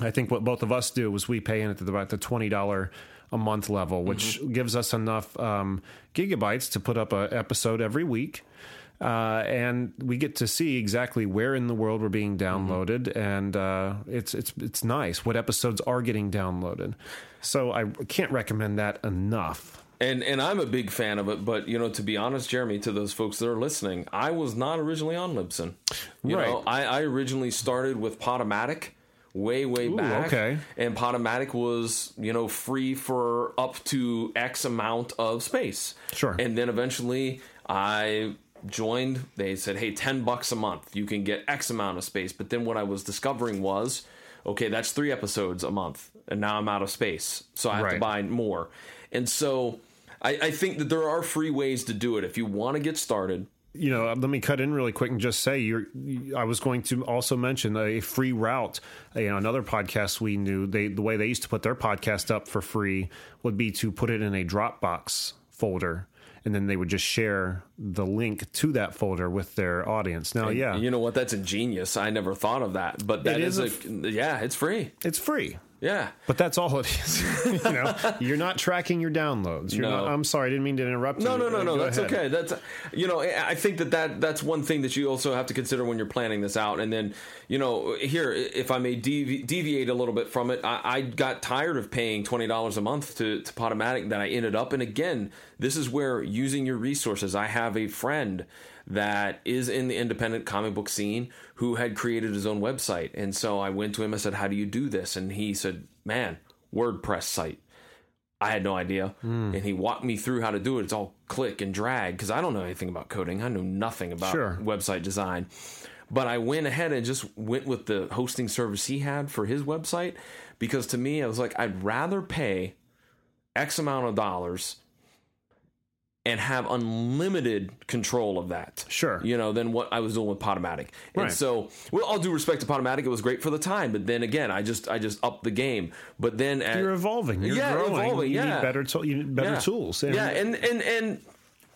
I think what both of us do was we pay in at the, about the twenty dollar a month level, which gives us enough um, gigabytes to put up an episode every week. Uh, and we get to see exactly where in the world we're being downloaded, and uh, it's it's it's nice what episodes are getting downloaded. So I can't recommend that enough. And and I'm a big fan of it, but you know, to be honest, Jeremy, to those folks that are listening, I was not originally on Libsyn. You Right. know, I, I originally started with Podomatic way, way back. okay. And Podomatic was, you know, free for up to X amount of space. Sure. And then eventually I joined, they said, hey, 10 bucks a month, you can get X amount of space. But then what I was discovering was, okay, that's three episodes a month, and now I'm out of space. So I have to buy more. And so I, I think that there are free ways to do it. If you want to get started, you know, let me cut in really quick and just say you're. I was going to also mention a free route. You know, another podcast we knew they the way they used to put their podcast up for free would be to put it in a Dropbox folder, and then they would just share the link to that folder with their audience. Now, yeah, you know what? That's ingenious. I never thought of that. But that is is, a a, yeah, it's free. it's free. Yeah. But that's all it is. you know, you're not tracking your downloads. You're No. not, I'm sorry, I didn't mean to interrupt. No, you. no, no, Uh, no. That's ahead. okay. That's you know, I think that, that that's one thing that you also have to consider when you're planning this out. And then, you know, here, if I may devi- deviate a little bit from it, I, I got tired of paying twenty dollars a month to to Podomatic. That I ended up, and again, this is where using your resources. I have a friend that is in the independent comic book scene who had created his own website, and so I went to him. I said, "How do you do this?" And he said, "Man, WordPress site." I had no idea. Hmm. And he walked me through how to do it. It's all click and drag because I don't know anything about coding. I know nothing about Sure. website design. But I went ahead and just went with the hosting service he had for his website because to me, I was like, I'd rather pay X amount of dollars and have unlimited control of that. Sure. You know, than what I was doing with Podomatic. And Right. so, with all due respect to Podomatic, it was great for the time, but then again, I just I just upped the game. But then at, You're evolving. You're Yeah, growing. evolving, You yeah. need better, tool you need better yeah. tools. yeah, and and and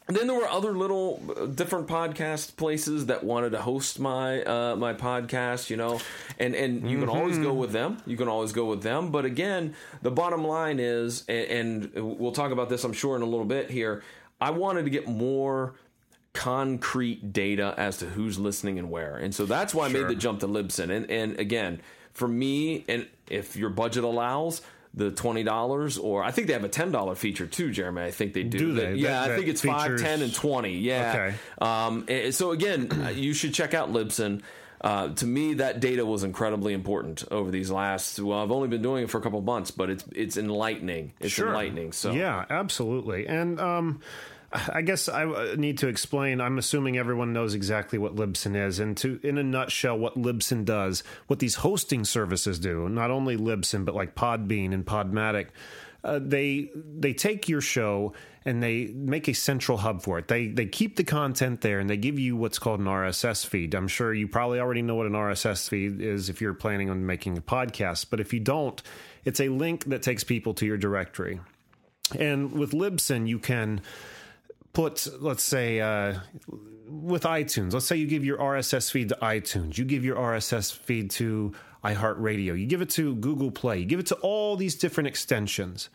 then there were other little uh, different podcast places that wanted to host my uh, my podcast, you know, and and you can always go with them. You can always go with them. But again, the bottom line is, and, and we'll talk about this, I'm sure, in a little bit here. I wanted to get more concrete data as to who's listening and where, and so that's why I made the jump to Libsyn. And and again, for me, and if your budget allows. The twenty dollars, or I think they have a ten dollar feature too, Jeremy. I think they do. Do they? Yeah, That- I think it's five, features- ten, and twenty. Yeah. Okay. Um, so again, you should check out Libsyn. Uh, to me, that data was incredibly important over these last. Well, I've only been doing it for a couple months, but it's it's enlightening. It's enlightening. So yeah, absolutely. And um, I guess I uh, need to explain. I'm assuming everyone knows exactly what Libsyn is, and to in a nutshell, what Libsyn does, what these hosting services do. Not only Libsyn, but like Podbean and Podomatic. Uh, they they take your show and they make a central hub for it. They they keep the content there and they give you what's called an RSS feed. I'm sure you probably already know what an RSS feed is if you're planning on making a podcast, but if you don't, it's a link that takes people to your directory. And with Libsyn, you can put, let's say, uh, with iTunes, let's say you give your RSS feed to iTunes, you give your RSS feed to iHeartRadio, you give it to Google Play, you give it to all these different extensions.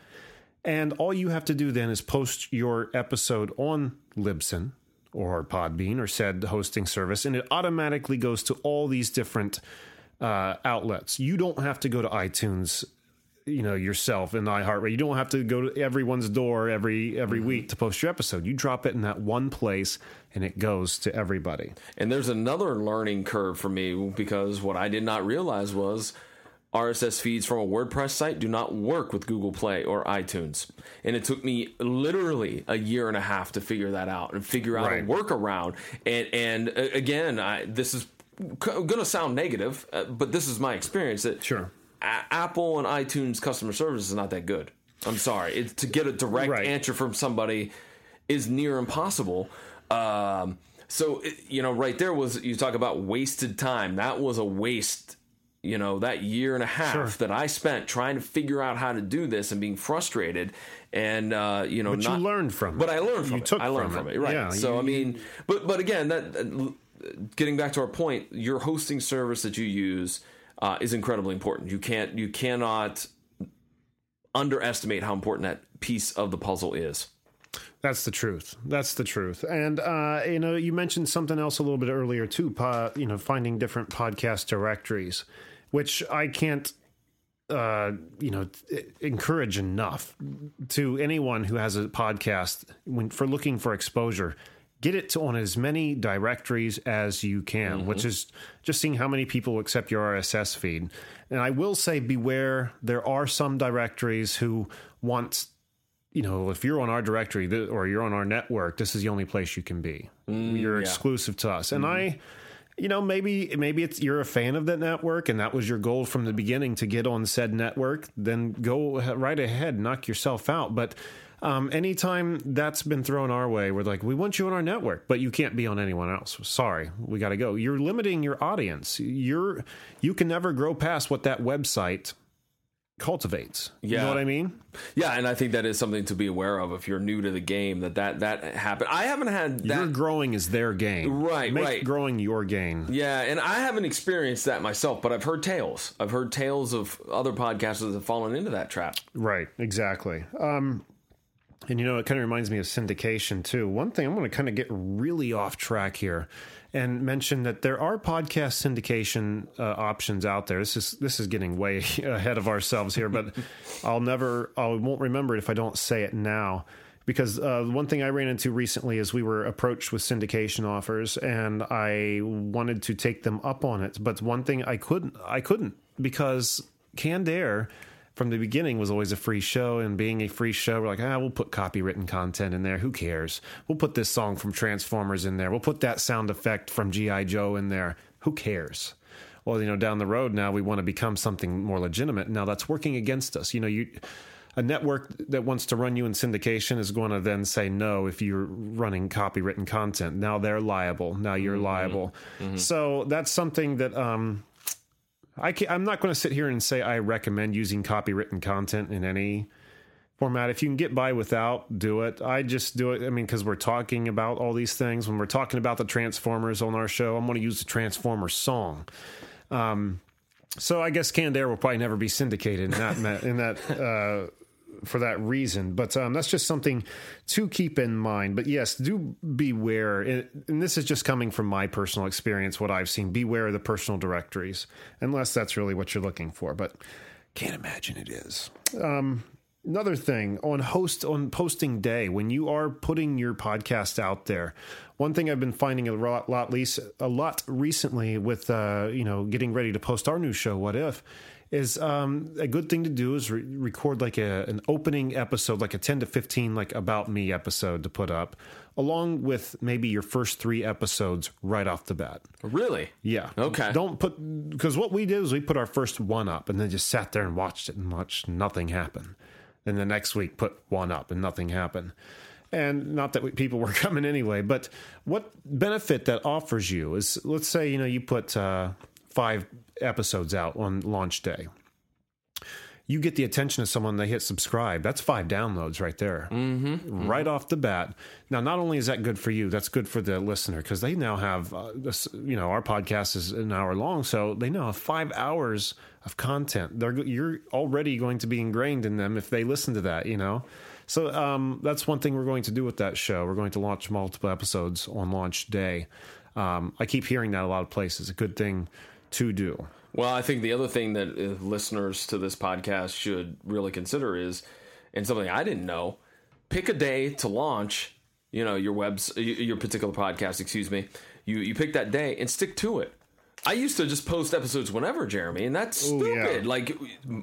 And all you have to do then is post your episode on Libsyn or Podbean or said hosting service, and it automatically goes to all these different uh, outlets. You don't have to go to iTunes you know yourself in iHeartRadio. You don't have to go to everyone's door every every Mm-hmm. week to post your episode. You drop it in that one place, and it goes to everybody. And there's another learning curve for me because what I did not realize was RSS feeds from a WordPress site do not work with Google Play or iTunes. And it took me literally a year and a half to figure that out and figure out Right. a workaround. And and uh, again, I, this is going to sound negative, uh, but this is my experience that Sure. A- Apple and iTunes customer service is not that good. I'm sorry. It's, to get a direct Right. answer from somebody is near impossible. Um, so it- you know, right there was you talk about wasted time. That was a waste. You know, that year and a half Sure. that I spent trying to figure out how to do this and being frustrated, and uh, you know, But not, you learned from But it. I learned from You it. took I learned from from it. it, right? Yeah, so you- I mean, but but again, that uh, getting back to our point, your hosting service that you use uh, is incredibly important. You can't you cannot underestimate how important that piece of the puzzle is. That's the truth. That's the truth. And uh, you know, you mentioned something else a little bit earlier too. Po- you know, finding different podcast directories, which I can't, uh, you know, encourage enough to anyone who has a podcast when for looking for exposure. Get it to on as many directories as you can, mm-hmm. which is just seeing how many people accept your RSS feed. And I will say, beware. There are some directories who want you know, if you're on our directory or you're on our network, this is the only place you can be. Mm, you're exclusive to us. And mm-hmm. I, you know, maybe maybe it's you're a fan of that network and that was your goal from the beginning to get on said network. Then go right ahead, knock yourself out. But um, anytime that's been thrown our way, we're like, we want you on our network, but you can't be on anyone else. Sorry, we got to go. You're limiting your audience. You're you can never grow past what that website cultivates. You Yeah. know what I mean? Yeah, and I think that is something to be aware of if you're new to the game. That that that happened. I haven't had Your that. growing is their game. Right, Make right. growing your gain. Yeah, and I haven't experienced that myself, but I've heard tales. I've heard tales of other podcasters that have fallen into that trap. Right, exactly. Um, and you know, it kind of reminds me of syndication too. One thing I'm going to kind of get really off track here and mention that there are podcast syndication uh, options out there. This is this is getting way ahead of ourselves here, but I'll never, I won't remember it if I don't say it now. Because uh, one thing I ran into recently is we were approached with syndication offers, and I wanted to take them up on it. But one thing I couldn't, I couldn't because Canned Air from the beginning was always a free show and being a free show we're like ah we'll put copywritten content in there. Who cares? We'll put this song from transformers in there. We'll put that sound effect from gi joe in there. Who cares? Well you know down the road now we want to become something more legitimate. Now that's working against us. You know you a network that wants to run you in syndication is going to then say no if you're running copywritten content. Now they're liable. Now you're liable. So that's something that um I can, I'm not going to sit here and say I recommend using copywritten content in any format. If you can get by without, do it. I just do it. I mean, because we're talking about all these things. When we're talking about the Transformers on our show, I'm going to use the Transformers song. Um, so I guess Canned will probably never be syndicated in that in that uh, for that reason. But um, that's just something to keep in mind. But yes, do beware. And this is just coming from my personal experience, what I've seen. Beware of the personal directories, unless that's really what you're looking for. But can't imagine it is. Um, another thing on host on posting day when you are putting your podcast out there one thing i've been finding a lot, lot a lot recently with uh, you know getting ready to post our new show what if is um, a good thing to do is re- record like a, an opening episode like a 10 to 15 like about me episode to put up along with maybe your first three episodes right off the bat Really? yeah. Okay. Don't put because what we did is we put our first one up and then just sat there and watched it and watched nothing happen. And the next week put one up and nothing happened. And not that we, people were coming anyway, but what benefit that offers you is let's say you know you put uh, five episodes out on launch day. You get the attention of someone, they hit subscribe. That's five downloads right there, mm-hmm, right off the bat. Now, not only is that good for you, that's good for the listener because they now have uh, this. You know, our podcast is an hour long, so they now have five hours of content. They're you're already going to be ingrained in them if they listen to that. You know, so um, that's one thing we're going to do with that show. We're going to launch multiple episodes on launch day. Um, I keep hearing that a lot of places. A good thing to do. Well, I think the other thing that uh, listeners to this podcast should really consider is, and something I didn't know, pick a day to launch. You know your webs, your particular podcast. Excuse me. You you pick that day and stick to it. I used to just post episodes whenever, Jeremy, and that's Ooh, stupid. yeah. Like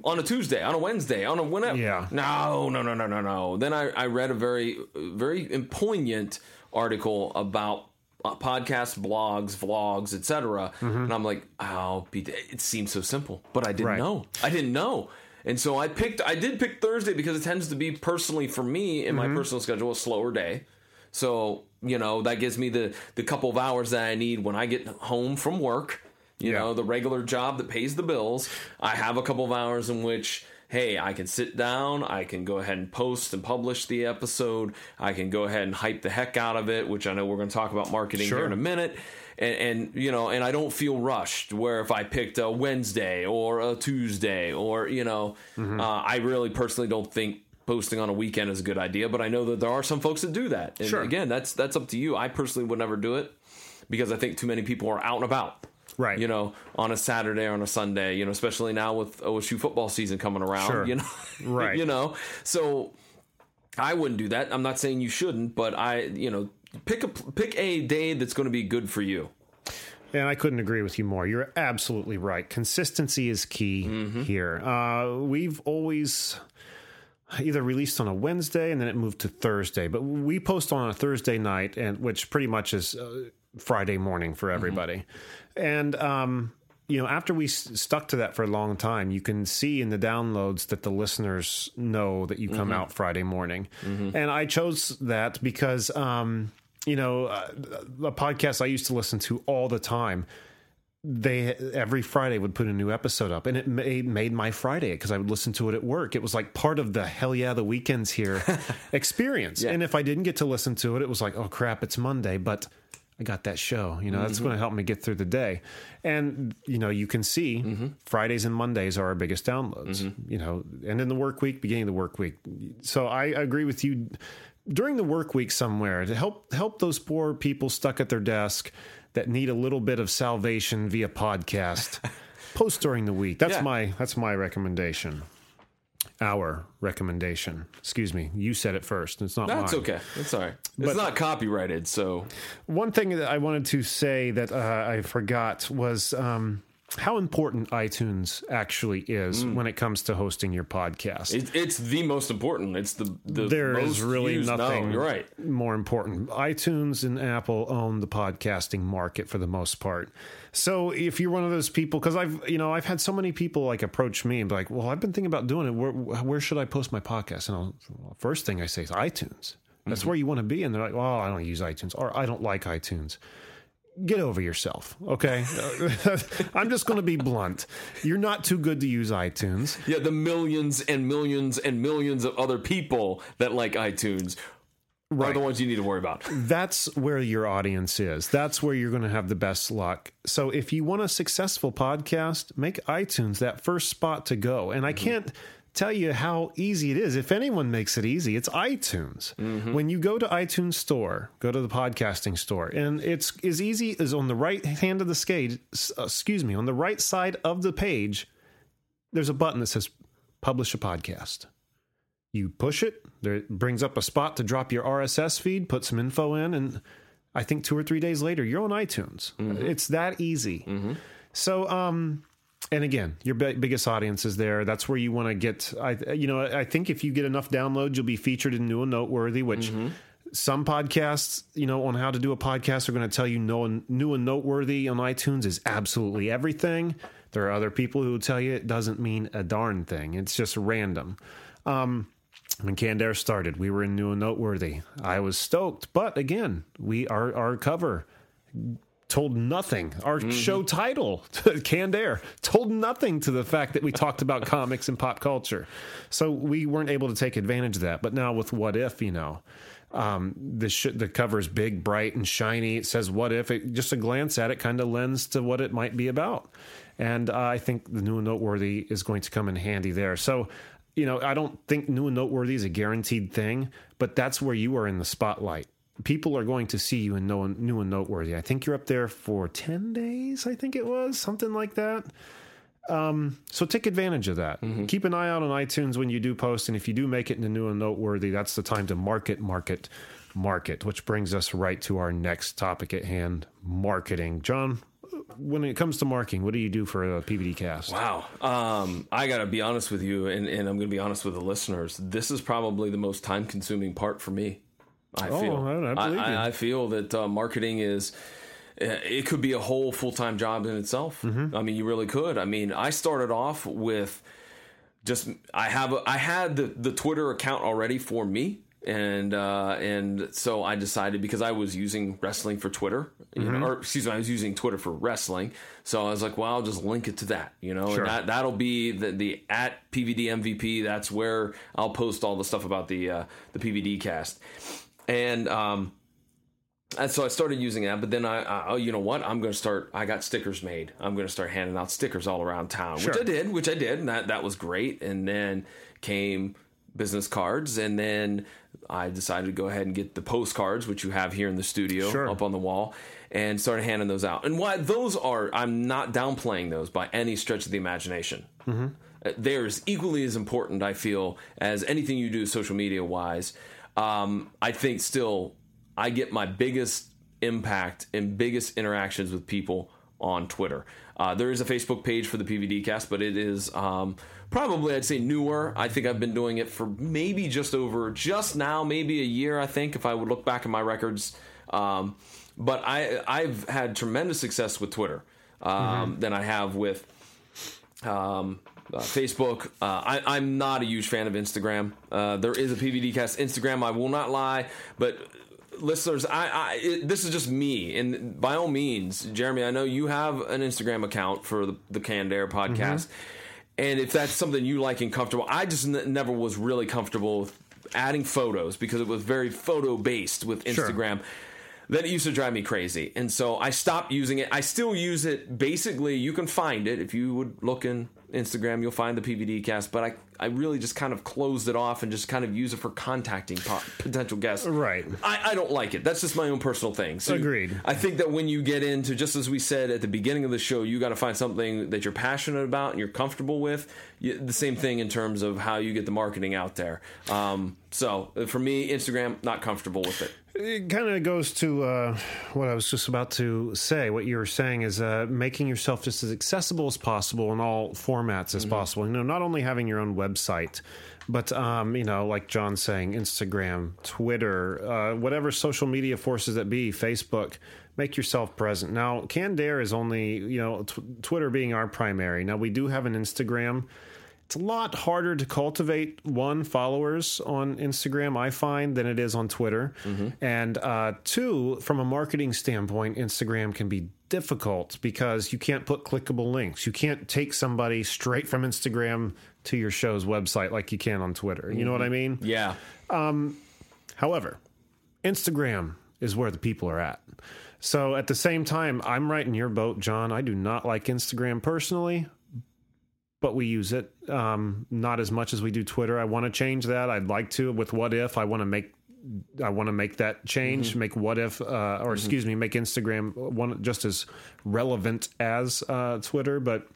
on a Tuesday, on a Wednesday, on a whenever. Yeah. No, no, no, no, no, no. Then I, I read a very, very poignant article about Uh, podcasts, blogs, vlogs, etc. Mm-hmm. And I'm like, oh, Pete, it seems so simple, but I didn't Right. know. I didn't know. And so I picked, I did pick Thursday because it tends to be personally for me in my mm-hmm. personal schedule a slower day. So you know that gives me the the couple of hours that I need when I get home from work. You Yeah. know the regular job that pays the bills. I have a couple of hours in which. Hey, I can sit down. I can go ahead and post and publish the episode. I can go ahead and hype the heck out of it, which I know we're going to talk about marketing here in a minute. And, and you know, and I don't feel rushed. Where if I picked a Wednesday or a Tuesday, or you know, Mm-hmm. uh, I really personally don't think posting on a weekend is a good idea. But I know that there are some folks that do that. And Sure. again, that's that's up to you. I personally would never do it because I think too many people are out and about. Right. You know, on a Saturday or on a Sunday. You know, especially now with OSU football season coming around. Sure. You know, Right. you know, so I wouldn't do that. I'm not saying you shouldn't, but I, you know, pick a pick a day that's going to be good for you. And I couldn't agree with you more. You're absolutely right. Consistency is key here. Uh, we've always either released on a Wednesday and then it moved to Thursday, but we post on a Thursday night, and which pretty much is uh, Friday morning for everybody. And um, you know, after we s- stuck to that for a long time, you can see in the downloads that the listeners know that you come out Friday morning. And I chose that because, um, you know, uh, a podcast I used to listen to all the time. They every Friday would put a new episode up, and it made made my Friday because I would listen to it at work. It was like part of the hell yeah the weekends here experience. And if I didn't get to listen to it, it was like oh crap, it's Monday, but I got that show. You know, that's mm-hmm. going to help me get through the day. And, you know, you can see mm-hmm. Fridays and Mondays are our biggest downloads, mm-hmm. you know, and in the work week, beginning of the work week. So I agree with you during the work week somewhere to help help those poor people stuck at their desk that need a little bit of salvation via podcast. Post during the week. That's Yeah. my that's my recommendation. Our recommendation. Excuse me. You said it first. It's not That's okay. That's all right. It's not copyrighted, so One thing that I wanted to say that uh, I forgot was um, how important iTunes actually is when it comes to hosting your podcast. it, it's the most important. It's the the There is really nothing No, you're right. more important. iTunes and Apple own the podcasting market for the most part. So if you're one of those people, because I've you know I've had so many people like approach me and be like, "Well, I've been thinking about doing it. Where, where should I post my podcast?" And I'll, well, first thing I say is iTunes. That's Mm-hmm. where you want to be. And they're like, "Well, I don't use iTunes, or I don't like iTunes." Get over yourself, okay? I'm just going to be blunt. You're not too good to use iTunes. Yeah, the millions and millions and millions of other people that like iTunes are Right. the ones you need to worry about. that's where your audience is. That's where you're going to have the best luck. So if you want a successful podcast, make iTunes that first spot to go. And I can't tell you how easy it is. If anyone makes it easy, it's iTunes. When you go to iTunes store, go to the podcasting store, and it's as easy as on the right hand of the skate, uh, excuse me, on the right side of the page, there's a button that says publish a podcast. You push it, there it brings up a spot to drop your RSS feed, put some info in, and I think two or three days later, you're on iTunes. It's that easy. So, um, and again, your bi- biggest audience is there. That's where you want to get. I, you know, I think if you get enough downloads, you'll be featured in New and Noteworthy, which. Some podcasts, you know, on how to do a podcast are going to tell you no, new and noteworthy on iTunes is absolutely everything. There are other people who will tell you it doesn't mean a darn thing. It's just random. Um, when Canned Air started, we were in new and noteworthy. I was stoked, but again, we our our cover told nothing. Our show title, Canned Air, told nothing to the fact that we talked about comics and pop culture. So we weren't able to take advantage of that. But now with What If, you know, um, the sh- the cover is big, bright, and shiny. It says "What if?" It, just a glance at it kind of lends to what it might be about, and uh, I think the new and noteworthy is going to come in handy there. So, you know, I don't think new and noteworthy is a guaranteed thing, but that's where you are in the spotlight. People are going to see you in no- new and noteworthy. I think you're up there for ten days. I think it was something like that. So take advantage of that. Mm-hmm. Keep an eye out on iTunes when you do post, and if you do make it into new and noteworthy, that's the time to market, market, market. Which brings us right to our next topic at hand: marketing. John, when it comes to marketing, what do you do for a PVD cast? Wow. Um, I got to be honest with you, and, and I'm going to be honest with the listeners. This is probably the most time consuming part for me. I Oh, feel. I- I. I, I feel that uh, marketing is. uh, It could be a whole full time job in itself. Mm-hmm. I mean, you really could. I mean, I started off with just I have a, I had the, the Twitter account already for me, and uh, and so I decided because I was using wrestling for Twitter, you Mm-hmm. know, or excuse me, I was using Twitter for wrestling. So I was like, well, I'll just link it to that, you know, Sure. and that that'll be the the at PVD MVP. That's where I'll post all the stuff about the uh, the PVD cast, and um. And so I started using that, but then I, I oh, you know what? I'm going to start. I got stickers made. I'm going to start handing out stickers all around town, which I did, which I did, and that that was great. And then came business cards, and then I decided to go ahead and get the postcards, which you have here in the studio Sure. up on the wall, and started handing those out. And why those are, I'm not downplaying those by any stretch of the imagination. Uh, They're as equally as important, I feel, as anything you do social media wise. Um, I think still, I get my biggest impact and biggest interactions with people on Twitter. Uh, there is a Facebook page for the PVD cast, but it is um, probably, I'd say, newer. I think I've been doing it for maybe just over, just now, maybe a year, I think, if I would look back at my records. Um, but I, I've had tremendous success with Twitter um, than I have with um, uh, Facebook. Uh, I, I'm not a huge fan of Instagram. Uh, there is a PVD cast Instagram. I will not lie, but listeners, I, I it, this is just me, and by all means, Jeremy, I know you have an Instagram account for the, the Canned Air podcast, mm-hmm. and if that's something you like and comfortable, I just n- never was really comfortable with adding photos because it was very photo based with Sure. Instagram then it used to drive me crazy. And so I stopped using it. I still use it. Basically, you can find it. If you would look in Instagram, you'll find the PVD cast. But I, I really just kind of closed it off and just kind of use it for contacting po- potential guests. Right. I, I don't like it. That's just my own personal thing. So Agreed. I think that when you get into, just as we said at the beginning of the show, you got to find something that you're passionate about and you're comfortable with. You, the same thing in terms of how you get the marketing out there. Um, so uh, for me, Instagram, not comfortable with it. It kind of goes to uh, what I was just about to say. What you were saying is uh, making yourself just as accessible as possible in all formats as possible. You know, not only having your own website, but um, you know, like John saying, Instagram, Twitter, uh, whatever social media forces that be, Facebook. Make yourself present. Now, Canned Air is only you know tw- Twitter being our primary. Now we do have an Instagram. It's a lot harder to cultivate one followers on Instagram, I find, than it is on Twitter. And uh, two, from a marketing standpoint, Instagram can be difficult because you can't put clickable links. You can't take somebody straight from Instagram to your show's website like you can on Twitter. You know what I mean? Yeah. However, Instagram is where the people are at. So at the same time, I'm right in your boat, John. I do not like Instagram personally, but we use it um, not as much as we do Twitter. I want to change that. I'd like to with What If. I want to make. I want to make that change. Make what if, uh, or excuse me, make Instagram one just as relevant as uh, Twitter. But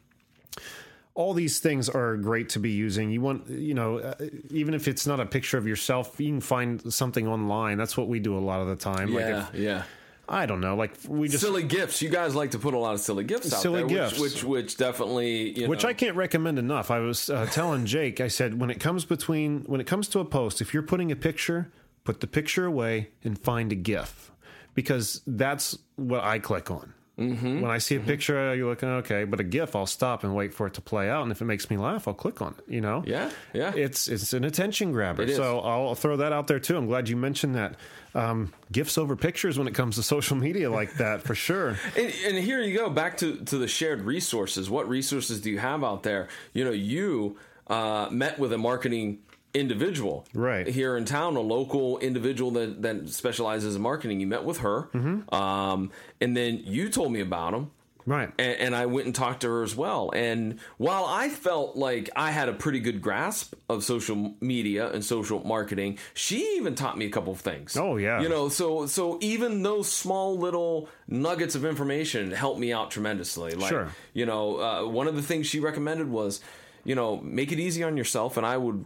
all these things are great to be using. You want, you know, uh, even if it's not a picture of yourself, you can find something online. That's what we do a lot of the time. Like, Yeah. if, yeah. I don't know, like we just, silly GIFs. You guys like to put a lot of silly GIFs out Silly there, GIFs. Which, which which definitely you which know, I can't recommend enough. I was uh, telling Jake, I said when it comes between when it comes to a post, if you're putting a picture, put the picture away and find a GIF because that's what I click on. Mm-hmm. When I see a picture, you're looking okay, but a GIF, I'll stop and wait for it to play out, and if it makes me laugh, I'll click on it. You know, Yeah, yeah. it's it's an attention grabber. So I'll throw that out there too. I'm glad you mentioned that. Um, GIFs over pictures when it comes to social media like that for sure. And, and here you go back to to the shared resources. What resources do you have out there? You know, you uh, met with a marketing individual Right. here in town, a local individual that that specializes in marketing. You met with her, Mm-hmm. um, and then you told me about him. Right. And, and I went and talked to her as well. And while I felt like I had a pretty good grasp of social media and social marketing, she even taught me a couple of things. Oh, yeah. You know, so so even those small little nuggets of information helped me out tremendously. Like, Sure. you know, uh, one of the things she recommended was, you know, make it easy on yourself. And I would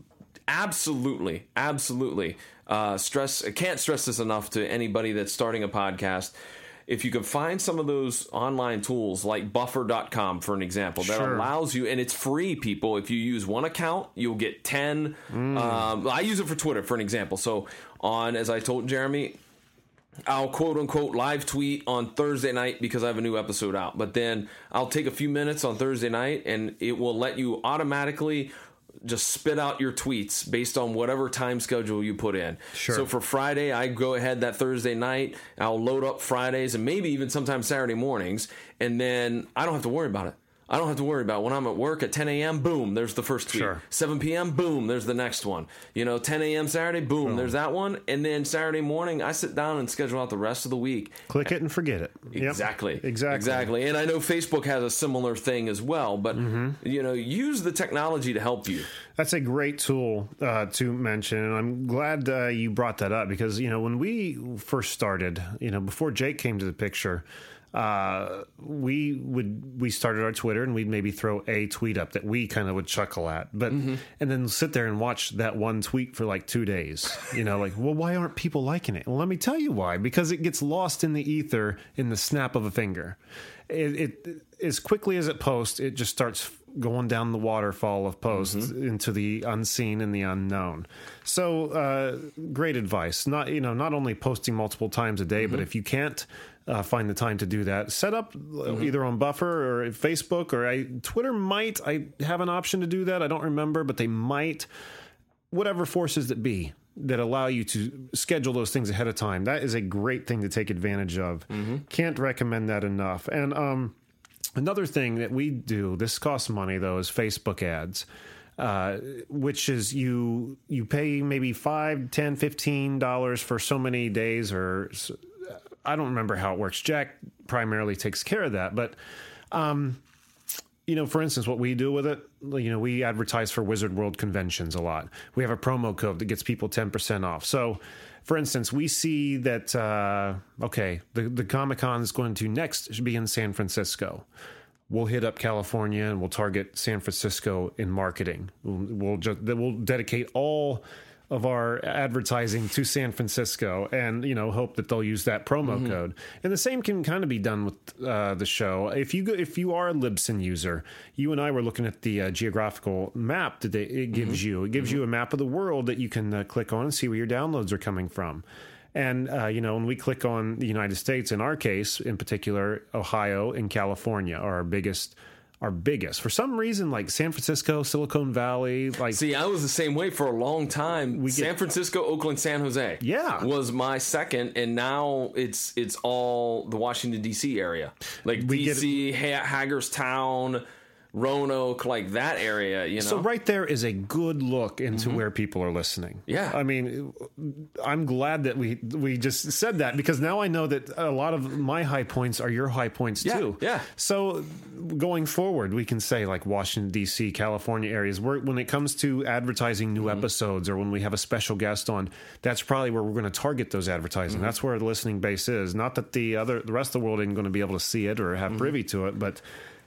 absolutely, absolutely uh, stress. I can't stress this enough to anybody that's starting a podcast. If you can find some of those online tools like buffer.com, for an example, that Sure. allows you, and it's free, people. If you use one account, you'll get 10. Um, I use it for Twitter, for an example. So, on, as I told Jeremy, I'll quote unquote live tweet on Thursday night because I have a new episode out. But then I'll take a few minutes on Thursday night and it will let you automatically just spit out your tweets based on whatever time schedule you put in. Sure. So for Friday, I go ahead that Thursday night, I'll load up Fridays and maybe even sometimes Saturday mornings, and then I don't have to worry about it. I don't have to worry about when I'm at work at 10 a.m. Boom, there's the first tweet. Sure. 7 p.m. Boom, there's the next one. You know, 10 a.m. Saturday, boom, there's that one, and then Saturday morning, I sit down and schedule out the rest of the week. Click it and forget it. Yep. Exactly. Exactly. Exactly. And I know Facebook has a similar thing as well, but Mm-hmm. you know, use the technology to help you. That's a great tool uh, to mention, and I'm glad uh, you brought that up because you know when we first started, you know, before Jake came to the picture, uh, we would we started our Twitter and we'd maybe throw a tweet up that we kind of would chuckle at, but and then sit there and watch that one tweet for like two days. You know, like, well, why aren't people liking it? Well, let me tell you why. Because it gets lost in the ether in the snap of a finger. It, it as quickly as it posts, it just starts going down the waterfall of posts into the unseen and the unknown. So, uh, great advice. Not you know, not only posting multiple times a day, but if you can't uh, find the time to do that, set up uh, either on Buffer or Facebook or I, Twitter. Might I have an option to do that? I don't remember, but they might. Whatever forces that be that allow you to schedule those things ahead of time. That is a great thing to take advantage of. Can't recommend that enough. And um, Another thing that we do, this costs money though, is Facebook ads. Uh, which is you you pay maybe five, ten, fifteen dollars for so many days, or I don't remember how it works. Jack primarily takes care of that, but um, you know, for instance, what we do with it, you know, we advertise for Wizard World conventions a lot. We have a promo code that gets people 10% off. So, for instance, we see that, uh, okay, the, the Comic Con is going to next should be in San Francisco. We'll hit up California and we'll target San Francisco in marketing. We'll, we'll just we'll dedicate all of our advertising to San Francisco, and you know hope that they'll use that promo code. And the same can kind of be done with uh, the show. If you go, if you are a Libsyn user, you and I were looking at the uh, geographical map that they, it gives you. It gives you a map of the world that you can uh, click on and see where your downloads are coming from. And uh, you know, when we click on the United States, in our case, in particular, Ohio and California are our biggest. Our biggest. For some reason, like San Francisco, Silicon Valley, like See, I was the same way for a long time. San Francisco, Oakland, San Jose. Yeah. was my second, and now it's it's all the Washington D.C. area, like We get- D.C., ha- Hagerstown, Roanoke, like that area. You know, So right there is a good look into where people are listening. Mm-hmm. Yeah. I mean, I'm glad that we we just said that because now I know that a lot of my high points are your high points Yeah, too. yeah. So going forward, we can say like Washington D.C., California areas where when it comes to advertising new Mm-hmm. episodes or when we have a special guest on, that's probably where we're going to target those advertising. Mm-hmm. That's where the listening base is. Not that the other the rest of the world isn't going to be able to see it or Mm-hmm. have privy to it, but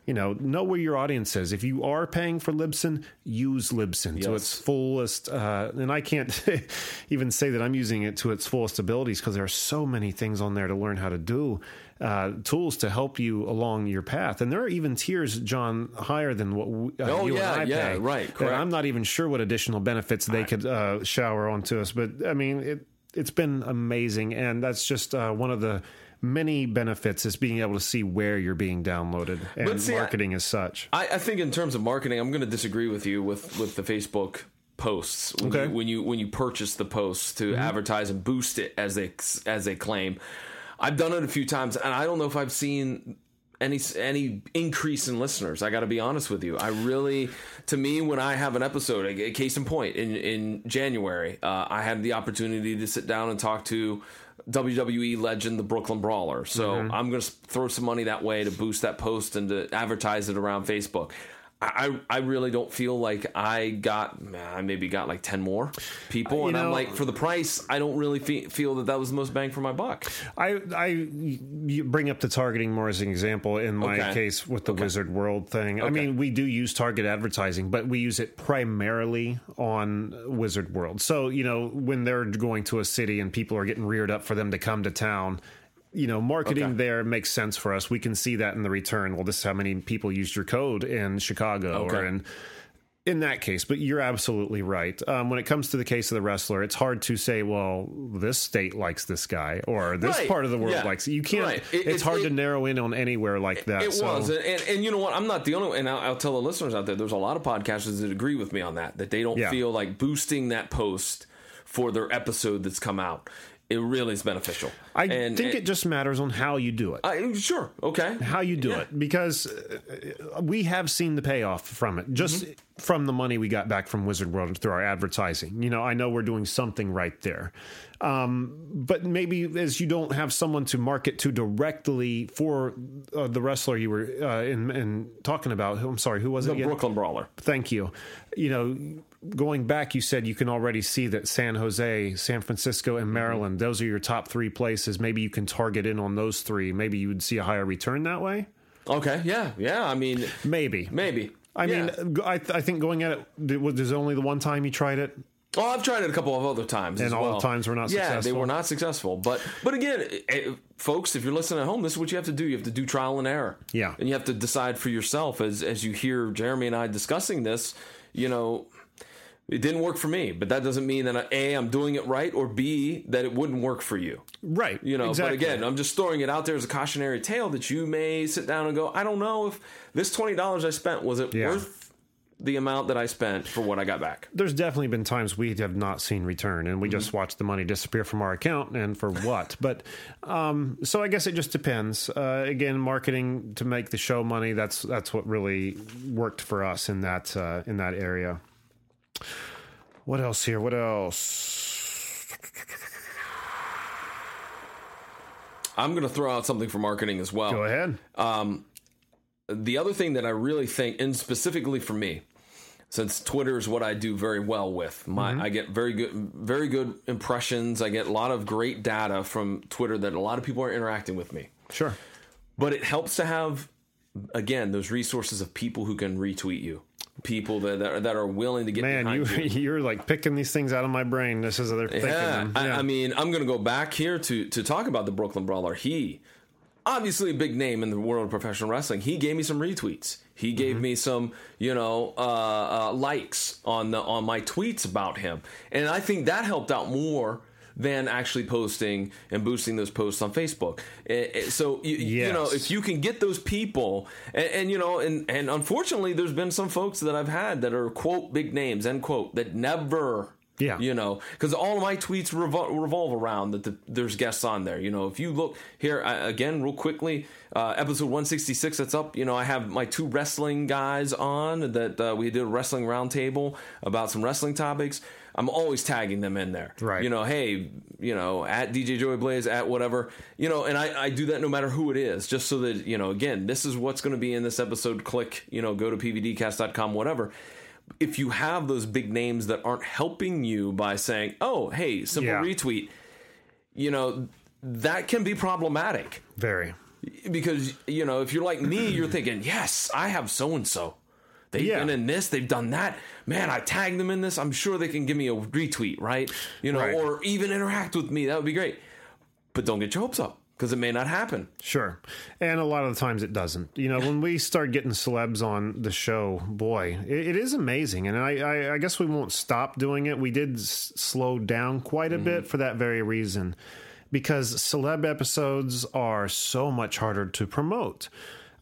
you know, know where your audience is. If you are paying for Libsyn, use Libsyn to its fullest. Uh, and I can't even say that I'm using it to its fullest abilities because there are so many things on there to learn how to do, uh, tools to help you along your path. And there are even tiers, John, higher than what we, uh, Oh, you yeah, and I yeah, pay. right, And correct. I'm not even sure what additional benefits they could uh, shower onto us. But I mean, it, it's been amazing. And that's just uh, one of the many benefits is being able to see where you're being downloaded and see, I- marketing as such. I, I think in terms of marketing, I'm going to disagree with you with with the Facebook posts when, Okay. you, when you when you purchase the posts to advertise and boost it as they as they claim. I've done it a few times, and I don't know if I've seen any any increase in listeners. I got to be honest with you. I really, to me, when I have an episode, a, a case in point, in in January, uh, I had the opportunity to sit down and talk to WWE legend, the Brooklyn Brawler. So mm-hmm. I'm going to throw some money that way to boost that post and to advertise it around Facebook. I, I really don't feel like I got I maybe got like ten more people, uh, and I'm like for the price, I don't really fe- feel that that was the most bang for my buck. I, I you bring up the targeting more as an example in my Okay. case with the Wizard World thing. I mean, we do use target advertising, but we use it primarily on Wizard World. So, you know, when they're going to a city and people are getting reared up for them to come to town, you know, marketing Okay. there makes sense for us. We can see that in the return. Well, this is how many people used your code in Chicago or in in that case, but you're absolutely right. Um, when it comes to the case of the wrestler, it's hard to say, well, this state likes this guy or this Right. part of the world Yeah. likes. You can't. Right. It- it's it- hard to narrow in on anywhere like that. It so, was, and, and and you know what? I'm not the only, and I'll, I'll tell the listeners out there. There's a lot of podcasters that agree with me on that. That they don't Yeah. feel like boosting that post for their episode that's come out. It really is beneficial. I and, think and- it just matters on how you do it. I, sure, okay. how you do Yeah. it because uh, we have seen the payoff from it just Mm-hmm. from the money we got back from Wizard World through our advertising. You know, I know we're doing something right there. Um, but maybe as you don't have someone to market to directly for uh, the wrestler you were uh, in, in talking about. I'm sorry, who was it? The? Brooklyn Brawler. Thank you. You know, going back, you said you can already see that San Jose, San Francisco, and Maryland, those are your top three places. Maybe you can target in on those three. Maybe you would see a higher return that way. Okay, yeah, yeah. I mean, Maybe. maybe. I Yeah. mean, I, I think going at it, was there's only the one time you tried it? Oh, I've tried it a couple of other times, And all the times were not Yeah, they were not successful. But but again, eh, folks, if you're listening at home, this is what you have to do. You have to do trial and error. Yeah. and you have to decide for yourself. As as you hear Jeremy and I discussing this, you know, it didn't work for me. But that doesn't mean that I, a I'm doing it right, or b that it wouldn't work for you. Right. You know, exactly. but again, I'm just throwing it out there as a cautionary tale that you may sit down and go, I don't know if this twenty dollars I spent was it Yeah. worth the amount that I spent for what I got back. there's definitely been times we have not seen return and we Mm-hmm. just watched the money disappear from our account and for what but um, so i guess it just depends uh, again marketing to make the show money that's that's what really worked for us in that uh, in that area what else here what else I'm going to throw out something for marketing as well. go ahead the other thing that I really think, and specifically for me, since Twitter is what I do very well with, my Mm-hmm. I get very good, very good impressions. I get a lot of great data from Twitter that a lot of people are interacting with me. sure But it helps to have, again, those resources of people who can retweet you, people that that are, that are willing to get man you you. you're like picking these things out of my brain this is they're thinking Yeah. I, I mean, I'm going to go back here to to talk about the Brooklyn Brawler. He, obviously a big name in the world of professional wrestling. He gave me some retweets. He gave Mm-hmm. me some, you know, uh, uh, likes on the on my tweets about him, and I think that helped out more than actually posting and boosting those posts on Facebook. Eh, eh, So you, you know, if you can get those people, and, and you know, and and unfortunately, there's been some folks that I've had that are quote big names end quote that never Yeah. you know, because all of my tweets revol- revolve around that the, there's guests on there. You know, if you look here I, again, real quickly, uh, episode 166 that's up. You know, I have my two wrestling guys on that uh, we did a wrestling roundtable about some wrestling topics. I'm always tagging them in there. Right. You know, hey, you know, at DJ Joey Blaze, at whatever, you know, and I, I do that no matter who it is, just so that, you know, again, this is what's going to be in this episode. Click, you know, go to pvdcast.com, whatever if you have those big names that aren't helping you by saying, "Oh, hey, simple Yeah. retweet," you know, that can be problematic very because you know if you're like me, you're thinking, "Yes, I have so and so. They've Yeah. been in this, they've done that. Man, I tagged them in this. I'm sure they can give me a retweet, right? You know, Right. or even interact with me. That would be great. But don't get your hopes up because it may not happen. Sure. And a lot of the times it doesn't. You know, when we start getting celebs on the show, boy, it, it is amazing. And I, I, I guess we won't stop doing it. We did s- slow down quite a mm-hmm. bit for that very reason because celeb episodes are so much harder to promote.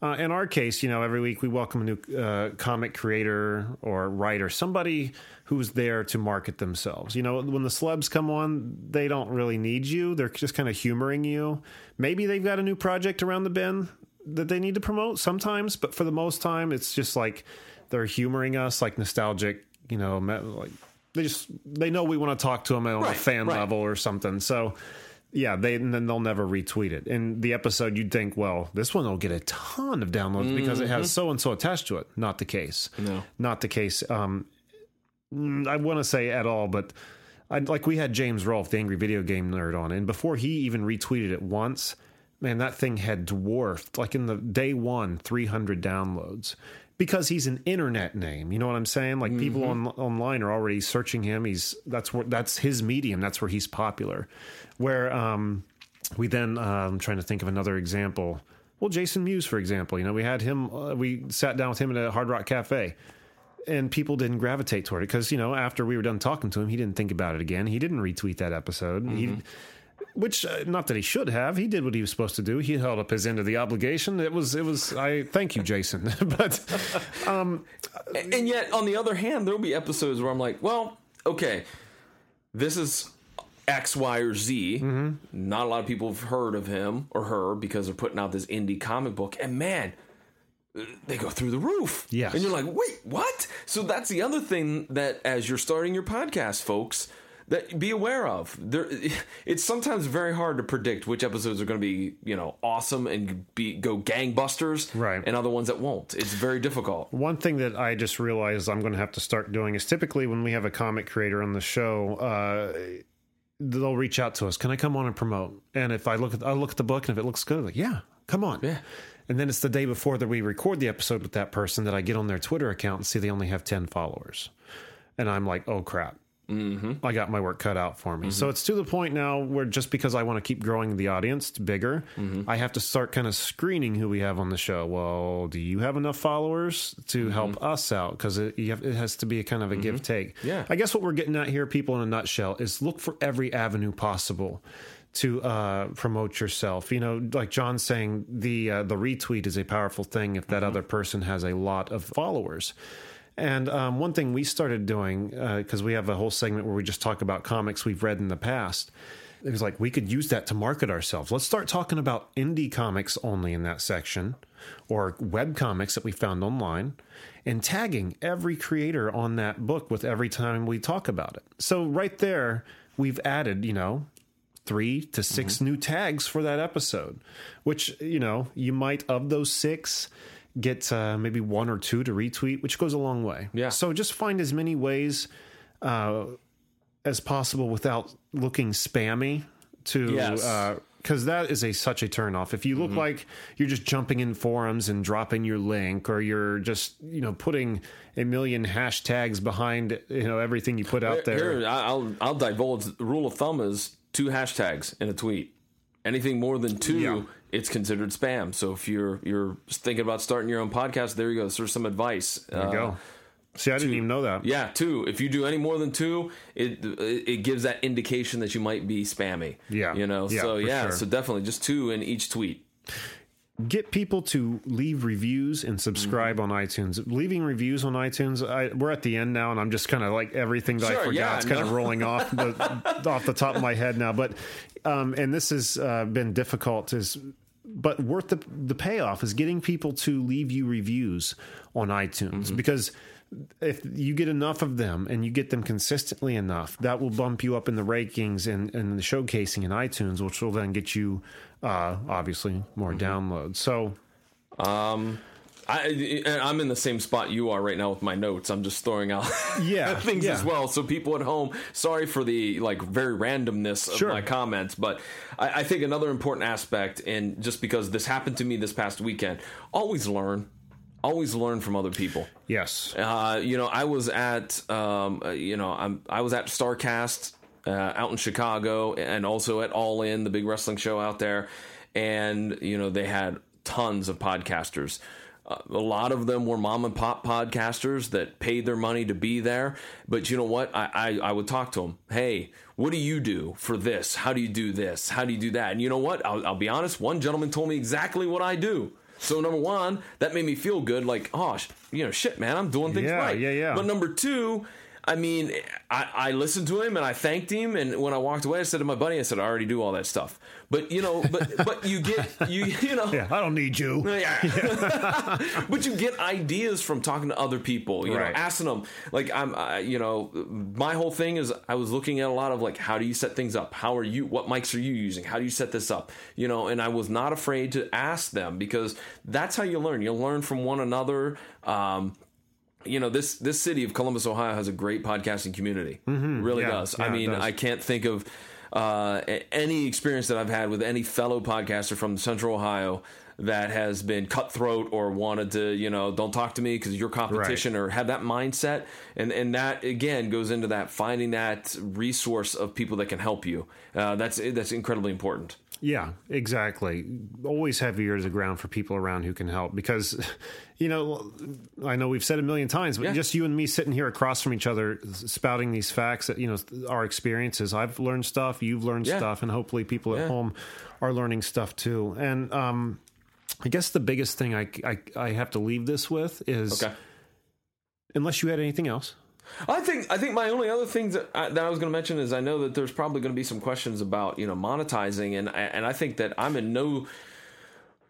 Uh, in our case, you know, every week we welcome a new uh, comic creator or writer, somebody who's there to market themselves. You know, when the celebs come on, they don't really need you. They're just kind of humoring you. Maybe they've got a new project around the bend that they need to promote sometimes, but for the most time, it's just like they're humoring us, like nostalgic, you know, like they just they know we want to talk to them on Right, a fan right. level or something. So yeah, they and then they'll never retweet it. And the episode, you'd think, well, this one will get a ton of downloads because it has so and so attached to it. Not the case. No. not the case. Um, mm, I want to say at all, but I, like we had James Rolfe, the angry video game nerd, on, and before he even retweeted it once, man, that thing had dwarfed like in the day one, three hundred downloads. Because he's an internet name, you know what I'm saying? Like people on, online are already searching him. He's that's where that's his medium. That's where he's popular. Where um, we then uh, I'm trying to think of another example. Well, Jason Mewes, for example, you know, we had him. Uh, we sat down with him at a Hard Rock Cafe, and people didn't gravitate toward it because you know after we were done talking to him, he didn't think about it again. He didn't retweet that episode. He, which uh, not that he should have. He did what he was supposed to do. He held up his end of the obligation. It was it was. I thank you, Jason. but And and yet, on the other hand, there'll be episodes where I'm like, well, okay, this is X, Y, or Z. Mm-hmm. Not a lot of people have heard of him or her because they're putting out this indie comic book. And man, they go through the roof. Yeah. And you're like, wait, what? So that's the other thing that as you're starting your podcast, folks, that be aware of. There, it's sometimes very hard to predict which episodes are going to be, you know, awesome and be go gangbusters, Right. And other ones that won't. It's very difficult. One thing that I just realized I'm going to have to start doing is typically when we have a comic creator on the show, uh, they'll reach out to us. Can I come on and promote? And if I look at I look at the book and if it looks good, like yeah, come on. Yeah. And then it's the day before that we record the episode with that person that I get on their Twitter account and see they only have ten followers, and I'm like, oh crap. Mm-hmm. I got my work cut out for me. So it's to the point now where just because I want to keep growing the audience bigger, I have to start kind of screening who we have on the show. Well, do you have enough followers to help us out? Because it, it has to be a kind of a give take. Yeah. I guess what we're getting at here, people, in a nutshell, is look for every avenue possible to uh, promote yourself. You know, like John's saying, the uh, the retweet is a powerful thing if that other person has a lot of followers. And um, one thing we started doing because we have a whole segment where we just talk about comics we've read in the past. It was like we could use that to market ourselves. Let's start talking about indie comics only in that section, or web comics that we found online, and tagging every creator on that book with every time we talk about it. So right there, we've added, you know, three to 6 Mm-hmm. new tags for that episode, which, you know, you might, of those six, get uh, maybe one or two to retweet, which goes a long way. Yeah. So just find as many ways uh, as possible without looking spammy to. Yes. because that is a such a turnoff. If you look like you're just jumping in forums and dropping your link, or you're just you know putting a million hashtags behind you know everything you put out there, Here, I'll I'll divulge. The rule of thumb is two hashtags in a tweet. Anything more than two, Yeah. It's considered spam. So if you're you're thinking about starting your own podcast, there you go. There's some advice. there you go. Uh, See, I didn't even know that. Yeah, two. If you do any more than two, it it gives that indication that you might be spammy. Yeah. you know. Yeah, so yeah, sure. so definitely just two in each tweet. Get people to leave reviews and subscribe Mm-hmm. on iTunes. Leaving reviews on iTunes, I, we're at the end now, and I'm just kind of like everything that I forgot. yeah, it's kind of no. rolling off the, off the top of my head now. But um, and this has uh, been difficult. Is but worth the the payoff is getting people to leave you reviews on iTunes Mm-hmm. because. If you get enough of them and you get them consistently enough, that will bump you up in the rankings and, and the showcasing in iTunes, which will then get you uh, obviously more Mm-hmm. downloads. So I, I'm in the same spot you are right now with my notes. I'm just throwing out Yeah, things yeah. as well. So people at home, sorry for the like very randomness of Sure. my comments, but I, I think another important aspect, and just because this happened to me this past weekend, always learn, always learn from other people. Yes. Uh, you know, I was at, um, uh, you know, I'm, I was at Starcast uh, out in Chicago, and also at All In, the big wrestling show out there, and you know they had tons of podcasters. Uh, a lot of them were mom and pop podcasters that paid their money to be there. But you know what? I, I, I would talk to them. Hey, what do you do for this? How do you do this? How do you do that? And you know what? I'll, I'll be honest. One gentleman told me exactly what I do. So number one, that made me feel good. Like, oh, sh- you know, shit, man, I'm doing things Yeah, right. yeah, yeah. But number two, I mean, I, I listened to him and I thanked him, and when I walked away, I said to my buddy, I said, I already do all that stuff. But you know, but but you get you you know, Yeah, I don't need you. yeah. but you get ideas from talking to other people, you Right. know, asking them. Like I'm, I, you know, my whole thing is I was looking at a lot of like, how do you set things up? How are you? What mics are you using? How do you set this up? You know, and I was not afraid to ask them because that's how you learn. You learn from one another. Um, you know this this city of Columbus, Ohio, has a great podcasting community. Really Yeah, does. yeah, I mean, does. I can't think of uh, any experience that I've had with any fellow podcaster from Central Ohio that has been cutthroat or wanted to, you know, don't talk to me because you're competition or have that mindset. And and that again goes into that finding that resource of people that can help you. Uh, that's that's incredibly important. Yeah, exactly. Always have ears to ground for people around who can help because, you know, I know we've said a million times, but Yeah. just you and me sitting here across from each other, spouting these facts that, you know, our experiences. I've learned stuff, you've learned Yeah. stuff, and hopefully people at Yeah. home are learning stuff too. And um, I guess the biggest thing I, I, I have to leave this with is, Okay. unless you had anything else. I think I think my only other things that I, that I was going to mention is I know that there's probably going to be some questions about you know monetizing and I- and I think that I'm in no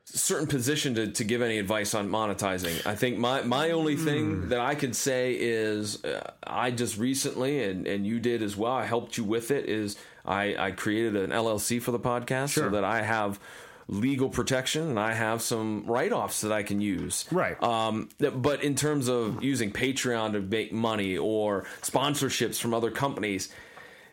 certain position to, to give any advice on monetizing. I think my my only thing that I can say is uh, I just recently and and you did as well. I helped you with it. Is I I created an LLC for the podcast so that I have legal protection and I have some write offs that I can use. Right. Um, but in terms of using Patreon to make money or sponsorships from other companies,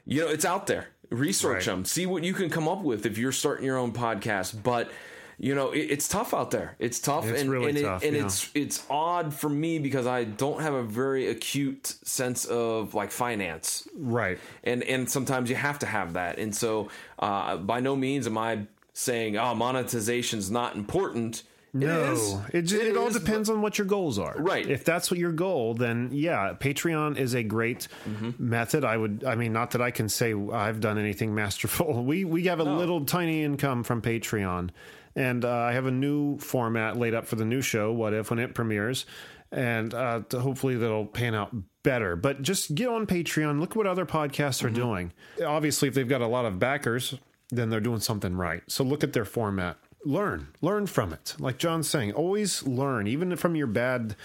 you know, it's out there. Research Right. them, see what you can come up with if you're starting your own podcast. But you know, it, it's tough out there. It's tough, It's and really and, it- tough, and yeah. it's it's odd for me because I don't have a very acute sense of like finance Right. and and sometimes you have to have that and so uh, by no means am i saying oh monetization's not important No, it is. it, ju- it, all depends on what your goals are. Right. If that's what your goal, then yeah, Patreon is a great Mm-hmm. method. I would, I mean, not that I can say I've done anything masterful. We we have a little tiny income from Patreon, and uh, I have a new format laid up for the new show. What if when it premieres, and uh, hopefully that'll pan out better. But just get on Patreon. Look what other podcasts Mm-hmm. are doing. Obviously, if they've got a lot of backers, then they're doing something right. So look at their format. Learn, learn from it. Like John's saying, always learn, even from your bad,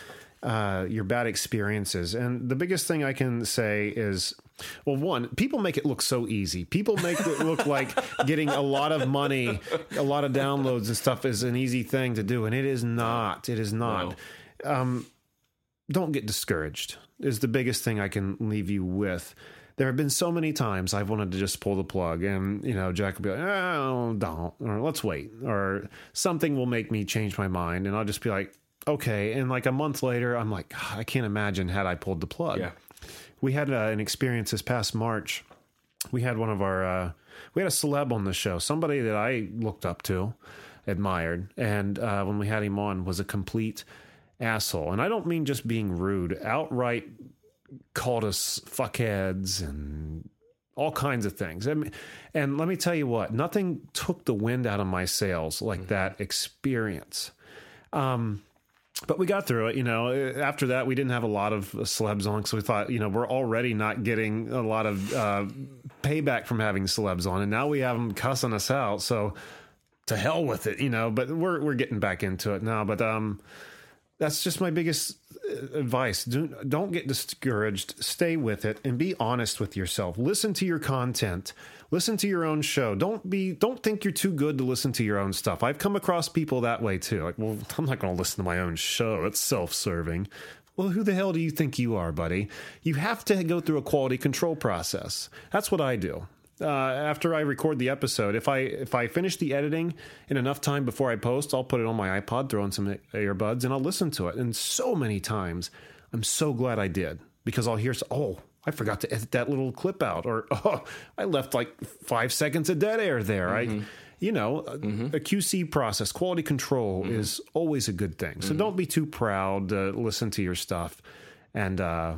uh, your bad experiences. And the biggest thing I can say is, well, one, people make it look so easy. People make it look like getting a lot of money, a lot of downloads and stuff is an easy thing to do, and it is not. It is not don't get discouraged is the biggest thing I can leave you with. There have been so many times I've wanted to just pull the plug, and you know, Jack will be like, "Oh, don't," or "Let's wait," or something will make me change my mind, and I'll just be like, "Okay." And like a month later, I'm like, "I can't imagine had I pulled the plug." Yeah. We had uh, an experience this past March. We had one of our, uh, we had a celeb on the show, somebody that I looked up to, admired, and uh, when we had him on, was a complete asshole. And I don't mean just being rude, outright called us fuckheads and all kinds of things. I mean, and let me tell you what, nothing took the wind out of my sails like that experience. Um, but we got through it. You know, after that, we didn't have a lot of celebs on, so we thought, you know, we're already not getting a lot of uh, payback from having celebs on, and now we have them cussing us out. So to hell with it, you know. But we're we're getting back into it now. But um, that's just my biggest uh, advice. Do, don't get discouraged. Stay with it and be honest with yourself. Listen to your content. Listen to your own show. Don't be don't think you're too good to listen to your own stuff. I've come across people that way too. Like, well, I'm not going to listen to my own show. It's self-serving. Well, who the hell do you think you are, buddy? You have to go through a quality control process. That's what I do uh, after I record the episode, if I if I finish the editing in enough time before I post, I'll put it on my iPod, throw in some earbuds, and I'll listen to it. And so many times, I'm so glad I did because I'll hear, oh, I forgot to edit that little clip out, or oh, I left like five seconds of dead air there. I, mm-hmm. you know, uh, mm-hmm. a, a QC process, quality control mm-hmm. is always a good thing. So don't be too proud to listen to your stuff, and. uh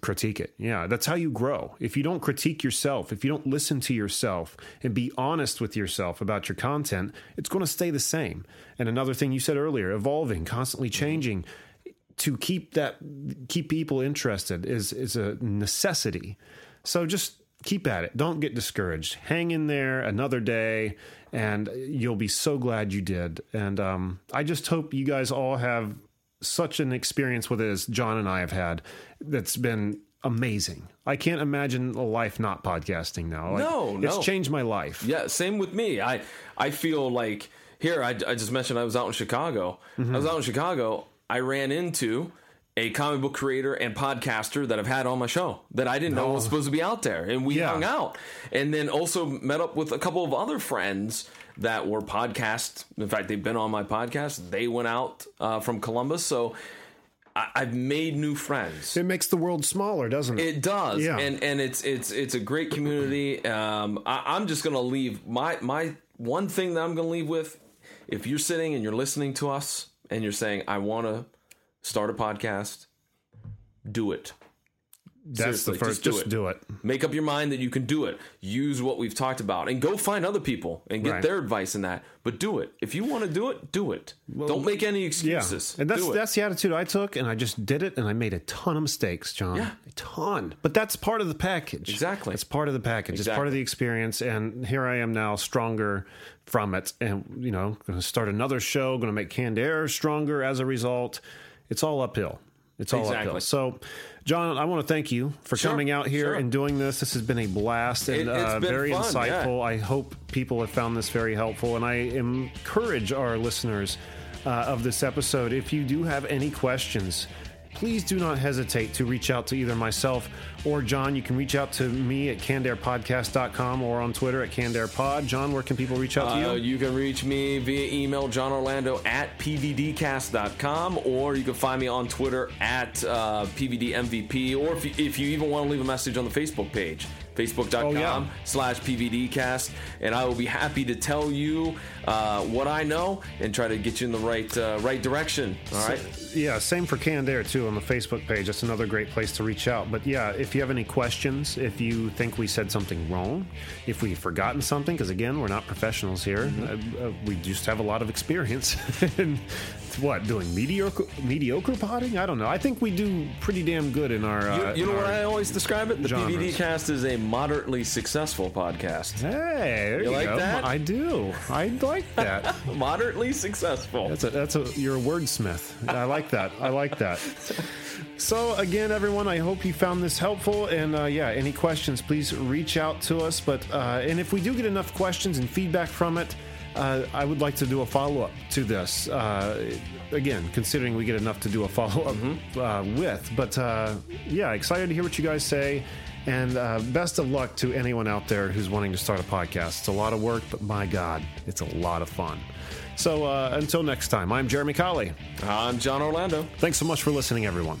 critique it. Yeah, that's how you grow. If you don't critique yourself, if you don't listen to yourself and be honest with yourself about your content, it's going to stay the same. And another thing you said earlier, evolving, constantly changing. to keep that keep people interested is is a necessity. So just keep at it. Don't get discouraged. Hang in there another day, and you'll be so glad you did. And um, I just hope you guys all have such an experience with it as John and I have had. That's been amazing. I can't imagine a life not podcasting now. Like, No, no. it's changed my life. Yeah, same with me. I I feel like here I, I just mentioned I was out in Chicago. Mm-hmm. I was out in Chicago. I ran into a comic book creator and podcaster that I've had on my show that I didn't know was supposed to be out there, and we Yeah. hung out. And then also met up with a couple of other friends that were podcast. In fact, they've been on my podcast. They went out uh, from Columbus, so I, I've made new friends. It makes the world smaller, doesn't it? It does, Yeah. and and it's it's it's a great community. Um, I, I'm just gonna leave my my one thing that I'm gonna leave with. If you're sitting and you're listening to us and you're saying, "I want to start a podcast," do it. That's the seriously, first. just do Just it. do it. Make up your mind that you can do it. Use what we've talked about, and go find other people and get Right. their advice in that. But do it. If you want to do it, do it. Don't make any excuses. Yeah, and that's that's the attitude I took, and I just did it, and I made a ton of mistakes, John. Yeah. a ton. But that's part of the package. Exactly. it's part of the package. It's part of the experience, and here I am now, stronger from it, and you know, going to start another show, going to make Canned Air stronger as a result. It's all uphill. It's all Exactly. uphill. So, John, I want to thank you for Sure, coming out here sure. and doing this. This has been a blast and It- uh, very fun, insightful. I hope people have found this very helpful, and I encourage our listeners uh, of this episode if you do have any questions. Please do not hesitate to reach out to either myself or John. You can reach out to me at cannedairpodcast.com or on Twitter at cannedairpod. John, where can people reach out to Uh, you? you can reach me via email, johnorlando at pvdcast.com, or you can find me on Twitter at uh, pvdmvp, or if you, if you even want to leave a message on the Facebook page, facebook.com Oh, yeah. slash pvdcast, and I will be happy to tell you uh, what I know and try to get you in the right uh, right direction. All right. Yeah, same for Air too on the Facebook page. That's another great place to reach out. But yeah, if you have any questions, if you think we said something wrong, if we've forgotten something, because again, we're not professionals here. Uh, uh, we just have a lot of experience in what doing mediocre mediocre potting. I don't know. I think we do pretty damn good in our. Uh, You, you know in what I always describe it? The genres. PVD cast is a moderately successful podcast. Hey, there you, like go. that? I do. I like that. Moderately successful. That's a that's a you're a wordsmith. I like that. I like that. So again, everyone, I hope you found this helpful. And uh, yeah, any questions, please reach out to us. But uh, and if we do get enough questions and feedback from it, uh, I would like to do a follow up to this. Uh, again, considering we get enough to do a follow up uh, with. But uh, yeah, excited to hear what you guys say. And uh, best of luck to anyone out there who's wanting to start a podcast. It's a lot of work, but my God, it's a lot of fun. So uh, until next time, I'm Jeremy Colley. I'm John Orlando. Thanks so much for listening, everyone.